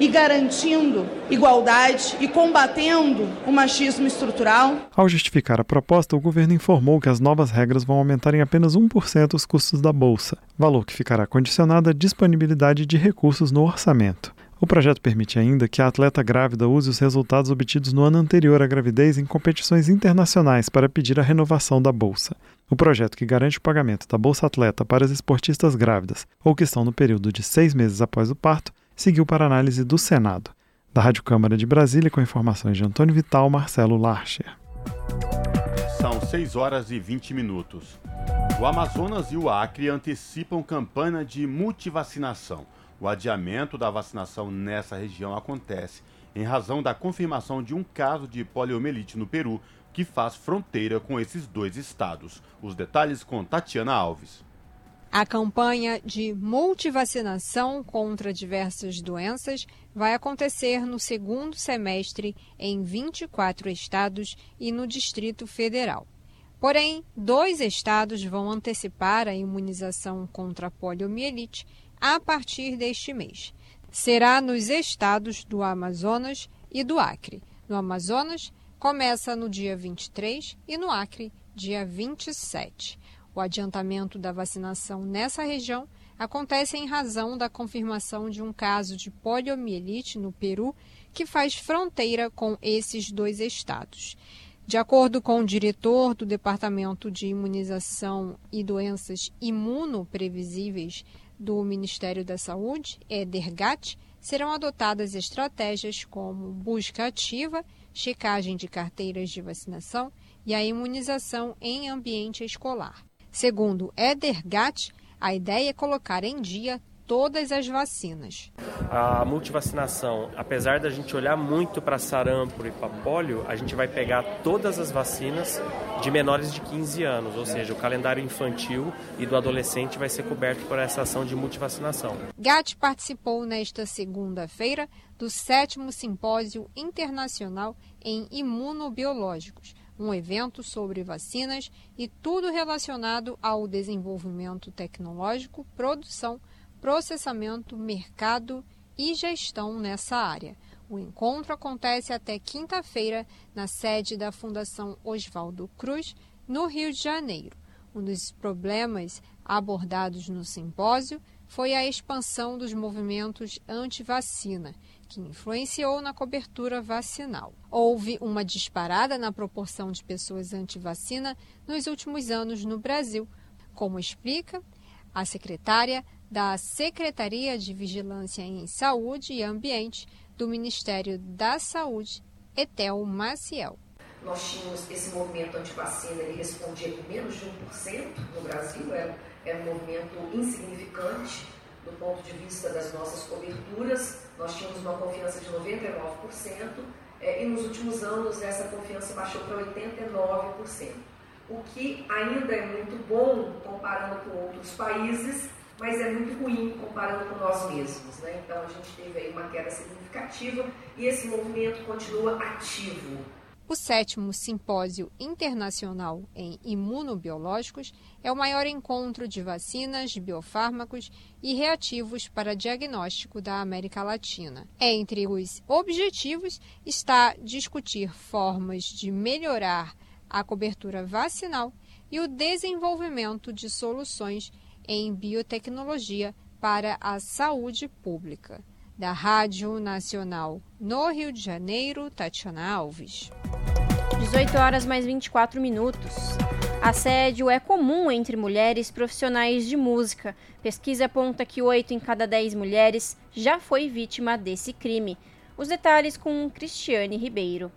ir garantindo igualdade e combatendo o machismo estrutural. Ao justificar a proposta, o governo informou que as novas regras vão aumentar em apenas 1% os custos da bolsa, valor que ficará condicionado à disponibilidade de recursos no orçamento. O projeto permite ainda que a atleta grávida use os resultados obtidos no ano anterior à gravidez em competições internacionais para pedir a renovação da bolsa. O projeto que garante o pagamento da Bolsa Atleta para as esportistas grávidas ou que estão no período de seis meses após o parto seguiu para análise do Senado. Da Rádio Câmara de Brasília, com informações de Antônio Vital, Marcelo Larcher. São 6 horas e 20 minutos. O Amazonas e o Acre antecipam campanha de multivacinação. O adiamento da vacinação nessa região acontece em razão da confirmação de um caso de poliomielite no Peru, que faz fronteira com esses dois estados. Os detalhes com Tatiana Alves. A campanha de multivacinação contra diversas doenças vai acontecer no segundo semestre em 24 estados e no Distrito Federal. Porém, dois estados vão antecipar a imunização contra a poliomielite a partir deste mês. Será nos estados do Amazonas e do Acre. No Amazonas, começa no dia 23 e no Acre, dia 27. O adiantamento da vacinação nessa região acontece em razão da confirmação de um caso de poliomielite no Peru, que faz fronteira com esses dois estados. De acordo com o diretor do Departamento de Imunização e Doenças Imunoprevisíveis do Ministério da Saúde, Eder Gatt, serão adotadas estratégias como busca ativa, checagem de carteiras de vacinação e a imunização em ambiente escolar. Segundo Eder Gatt, a ideia é colocar em dia todas as vacinas. A multivacinação, apesar da gente olhar muito para sarampo e para polio, a gente vai pegar todas as vacinas de menores de 15 anos, ou seja, o calendário infantil e do adolescente vai ser coberto por essa ação de multivacinação. Gatt participou nesta segunda-feira do sétimo simpósio internacional em imunobiológicos um evento sobre vacinas e tudo relacionado ao desenvolvimento tecnológico, produção, processamento, mercado e gestão nessa área. O encontro acontece até quinta-feira na sede da Fundação Oswaldo Cruz, no Rio de Janeiro. Um dos problemas abordados no simpósio foi a expansão dos movimentos anti-vacina que influenciou na cobertura vacinal. Houve uma disparada na proporção de pessoas anti-vacina nos últimos anos no Brasil, como explica a secretária da Secretaria de Vigilância em Saúde e Ambiente do Ministério da Saúde, Etel Maciel. Nós tínhamos esse movimento anti-vacina, ele respondia com menos de 1% no Brasil, era, era um movimento insignificante do ponto de vista das nossas coberturas, nós tínhamos uma confiança de 99%, é, e nos últimos anos essa confiança baixou para 89%. O que ainda é muito bom comparando com outros países, mas é muito ruim comparando com nós mesmos. Né? Então a gente teve aí uma queda significativa e esse movimento continua ativo. O sétimo Simpósio Internacional em Imunobiológicos é o maior encontro de vacinas, biofármacos e reativos para diagnóstico da América Latina. Entre os objetivos está discutir formas de melhorar a cobertura vacinal e o desenvolvimento de soluções em biotecnologia para a saúde pública. Da Rádio Nacional no Rio de Janeiro, Tatiana Alves. 18 horas mais 24 minutos. Assédio é comum entre mulheres profissionais de música. Pesquisa aponta que 8 em cada 10 mulheres já foi vítima desse crime. Os detalhes com Cristiane Ribeiro.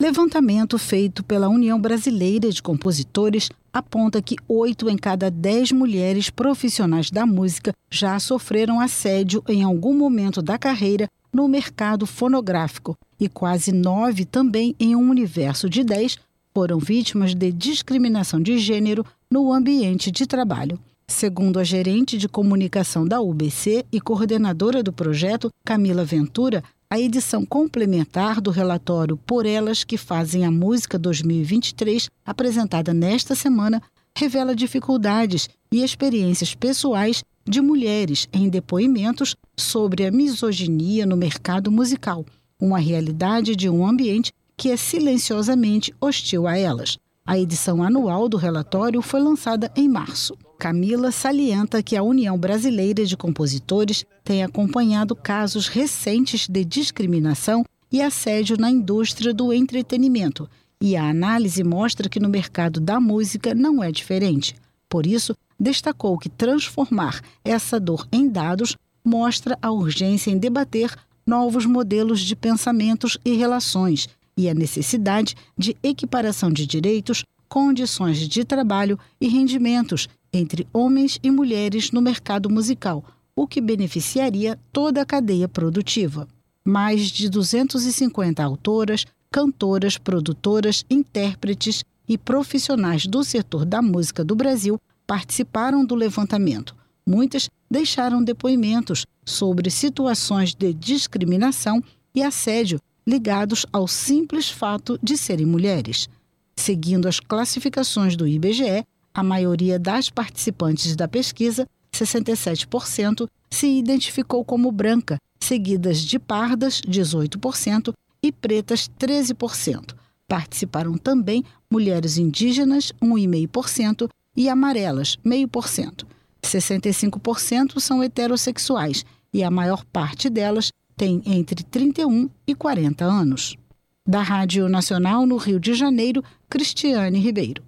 Levantamento feito pela União Brasileira de Compositores aponta que oito em cada dez mulheres profissionais da música já sofreram assédio em algum momento da carreira no mercado fonográfico e quase nove também em um universo de dez foram vítimas de discriminação de gênero no ambiente de trabalho. Segundo a gerente de comunicação da UBC e coordenadora do projeto, Camila Ventura, a edição complementar do relatório Por Elas que Fazem a Música 2023, apresentada nesta semana, revela dificuldades e experiências pessoais de mulheres em depoimentos sobre a misoginia no mercado musical, uma realidade de um ambiente que é silenciosamente hostil a elas. A edição anual do relatório foi lançada em março. Camila salienta que a União Brasileira de Compositores tem acompanhado casos recentes de discriminação e assédio na indústria do entretenimento, e a análise mostra que no mercado da música não é diferente. Por isso, destacou que transformar essa dor em dados mostra a urgência em debater novos modelos de pensamentos e relações e a necessidade de equiparação de direitos, condições de trabalho e rendimentos entre homens e mulheres no mercado musical, o que beneficiaria toda a cadeia produtiva. Mais de 250 autoras, cantoras, produtoras, intérpretes e profissionais do setor da música do Brasil participaram do levantamento. Muitas deixaram depoimentos sobre situações de discriminação e assédio ligados ao simples fato de serem mulheres. Seguindo as classificações do IBGE, a maioria das participantes da pesquisa, 67%, se identificou como branca, seguidas de pardas, 18%, e pretas, 13%. Participaram também mulheres indígenas, 1,5%, e amarelas, 0,5%. 65% são heterossexuais e a maior parte delas tem entre 31 e 40 anos. Da Rádio Nacional no Rio de Janeiro, Cristiane Ribeiro.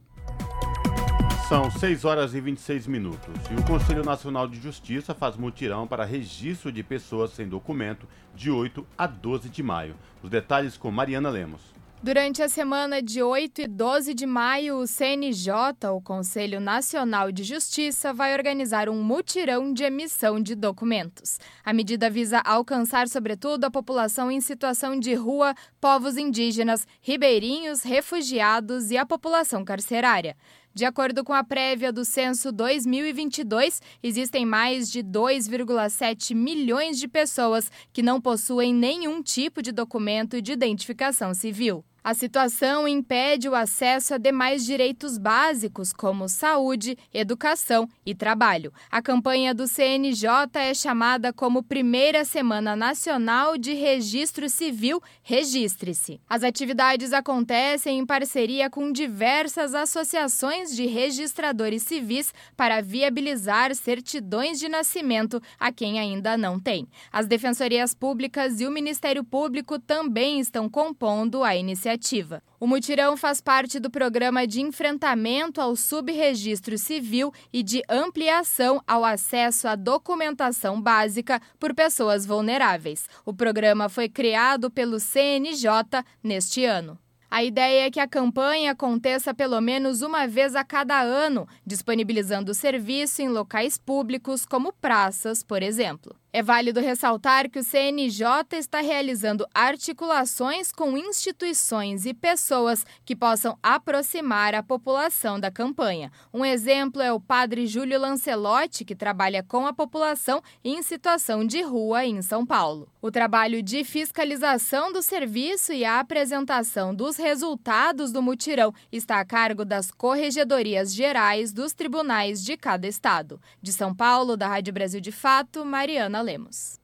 São 6 horas e 26 minutos. E o Conselho Nacional de Justiça faz mutirão para registro de pessoas sem documento de 8 a 12 de maio. Os detalhes com Mariana Lemos. Durante a semana de 8 e 12 de maio, o CNJ, o Conselho Nacional de Justiça, vai organizar um mutirão de emissão de documentos. A medida visa alcançar, sobretudo, a população em situação de rua, povos indígenas, ribeirinhos, refugiados e a população carcerária. De acordo com a prévia do censo 2022, existem mais de 2,7 milhões de pessoas que não possuem nenhum tipo de documento de identificação civil. A situação impede o acesso a demais direitos básicos, como saúde, educação e trabalho. A campanha do CNJ é chamada como Primeira Semana Nacional de Registro Civil Registre-se. As atividades acontecem em parceria com diversas associações de registradores civis para viabilizar certidões de nascimento a quem ainda não tem. As defensorias públicas e o Ministério Público também estão compondo a iniciativa iniciativa. O mutirão faz parte do programa de enfrentamento ao subregistro civil e de ampliação ao acesso à documentação básica por pessoas vulneráveis. O programa foi criado pelo CNJ neste ano. A ideia é que a campanha aconteça pelo menos uma vez a cada ano, disponibilizando o serviço em locais públicos como praças, por exemplo. É válido ressaltar que o CNJ está realizando articulações com instituições e pessoas que possam aproximar a população da campanha. Um exemplo é o padre Júlio Lancelotti, que trabalha com a população em situação de rua em São Paulo. O trabalho de fiscalização do serviço e a apresentação dos resultados do mutirão está a cargo das corregedorias gerais dos tribunais de cada estado. De São Paulo, da Rádio Brasil de Fato, Mariana Lemos.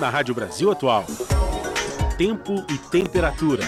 Na Rádio Brasil Atual, tempo e temperatura.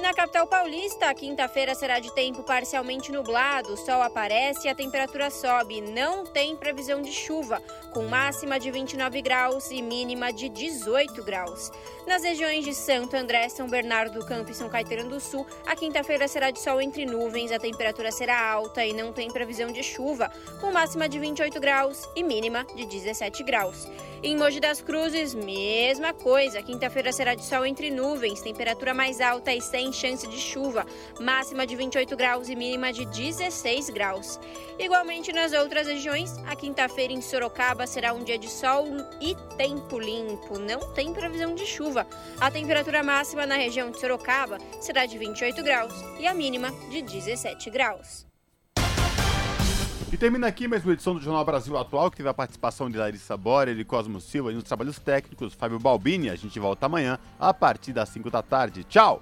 Na capital paulista, a quinta-feira será de tempo parcialmente nublado, o sol aparece e a temperatura sobe. Não tem previsão de chuva, com máxima de 29 graus e mínima de 18 graus. Nas regiões de Santo André, São Bernardo do Campo e São Caetano do Sul, a quinta-feira será de sol entre nuvens, a temperatura será alta e não tem previsão de chuva, com máxima de 28 graus e mínima de 17 graus. Em Mogi das Cruzes, mesma coisa. Quinta-feira será de sol entre nuvens, temperatura mais alta e sem chance de chuva, máxima de 28 graus e mínima de 16 graus. Igualmente nas outras regiões, a quinta-feira em Sorocaba será um dia de sol e tempo limpo. Não tem previsão de chuva. A temperatura máxima na região de Sorocaba será de 28 graus e a mínima de 17 graus. E termina aqui mais uma edição do Jornal Brasil Atual, que teve a participação de Larissa Borer e Cosmo Silva e nos trabalhos técnicos, Fábio Balbini. A gente volta amanhã a partir das 5 da tarde. Tchau!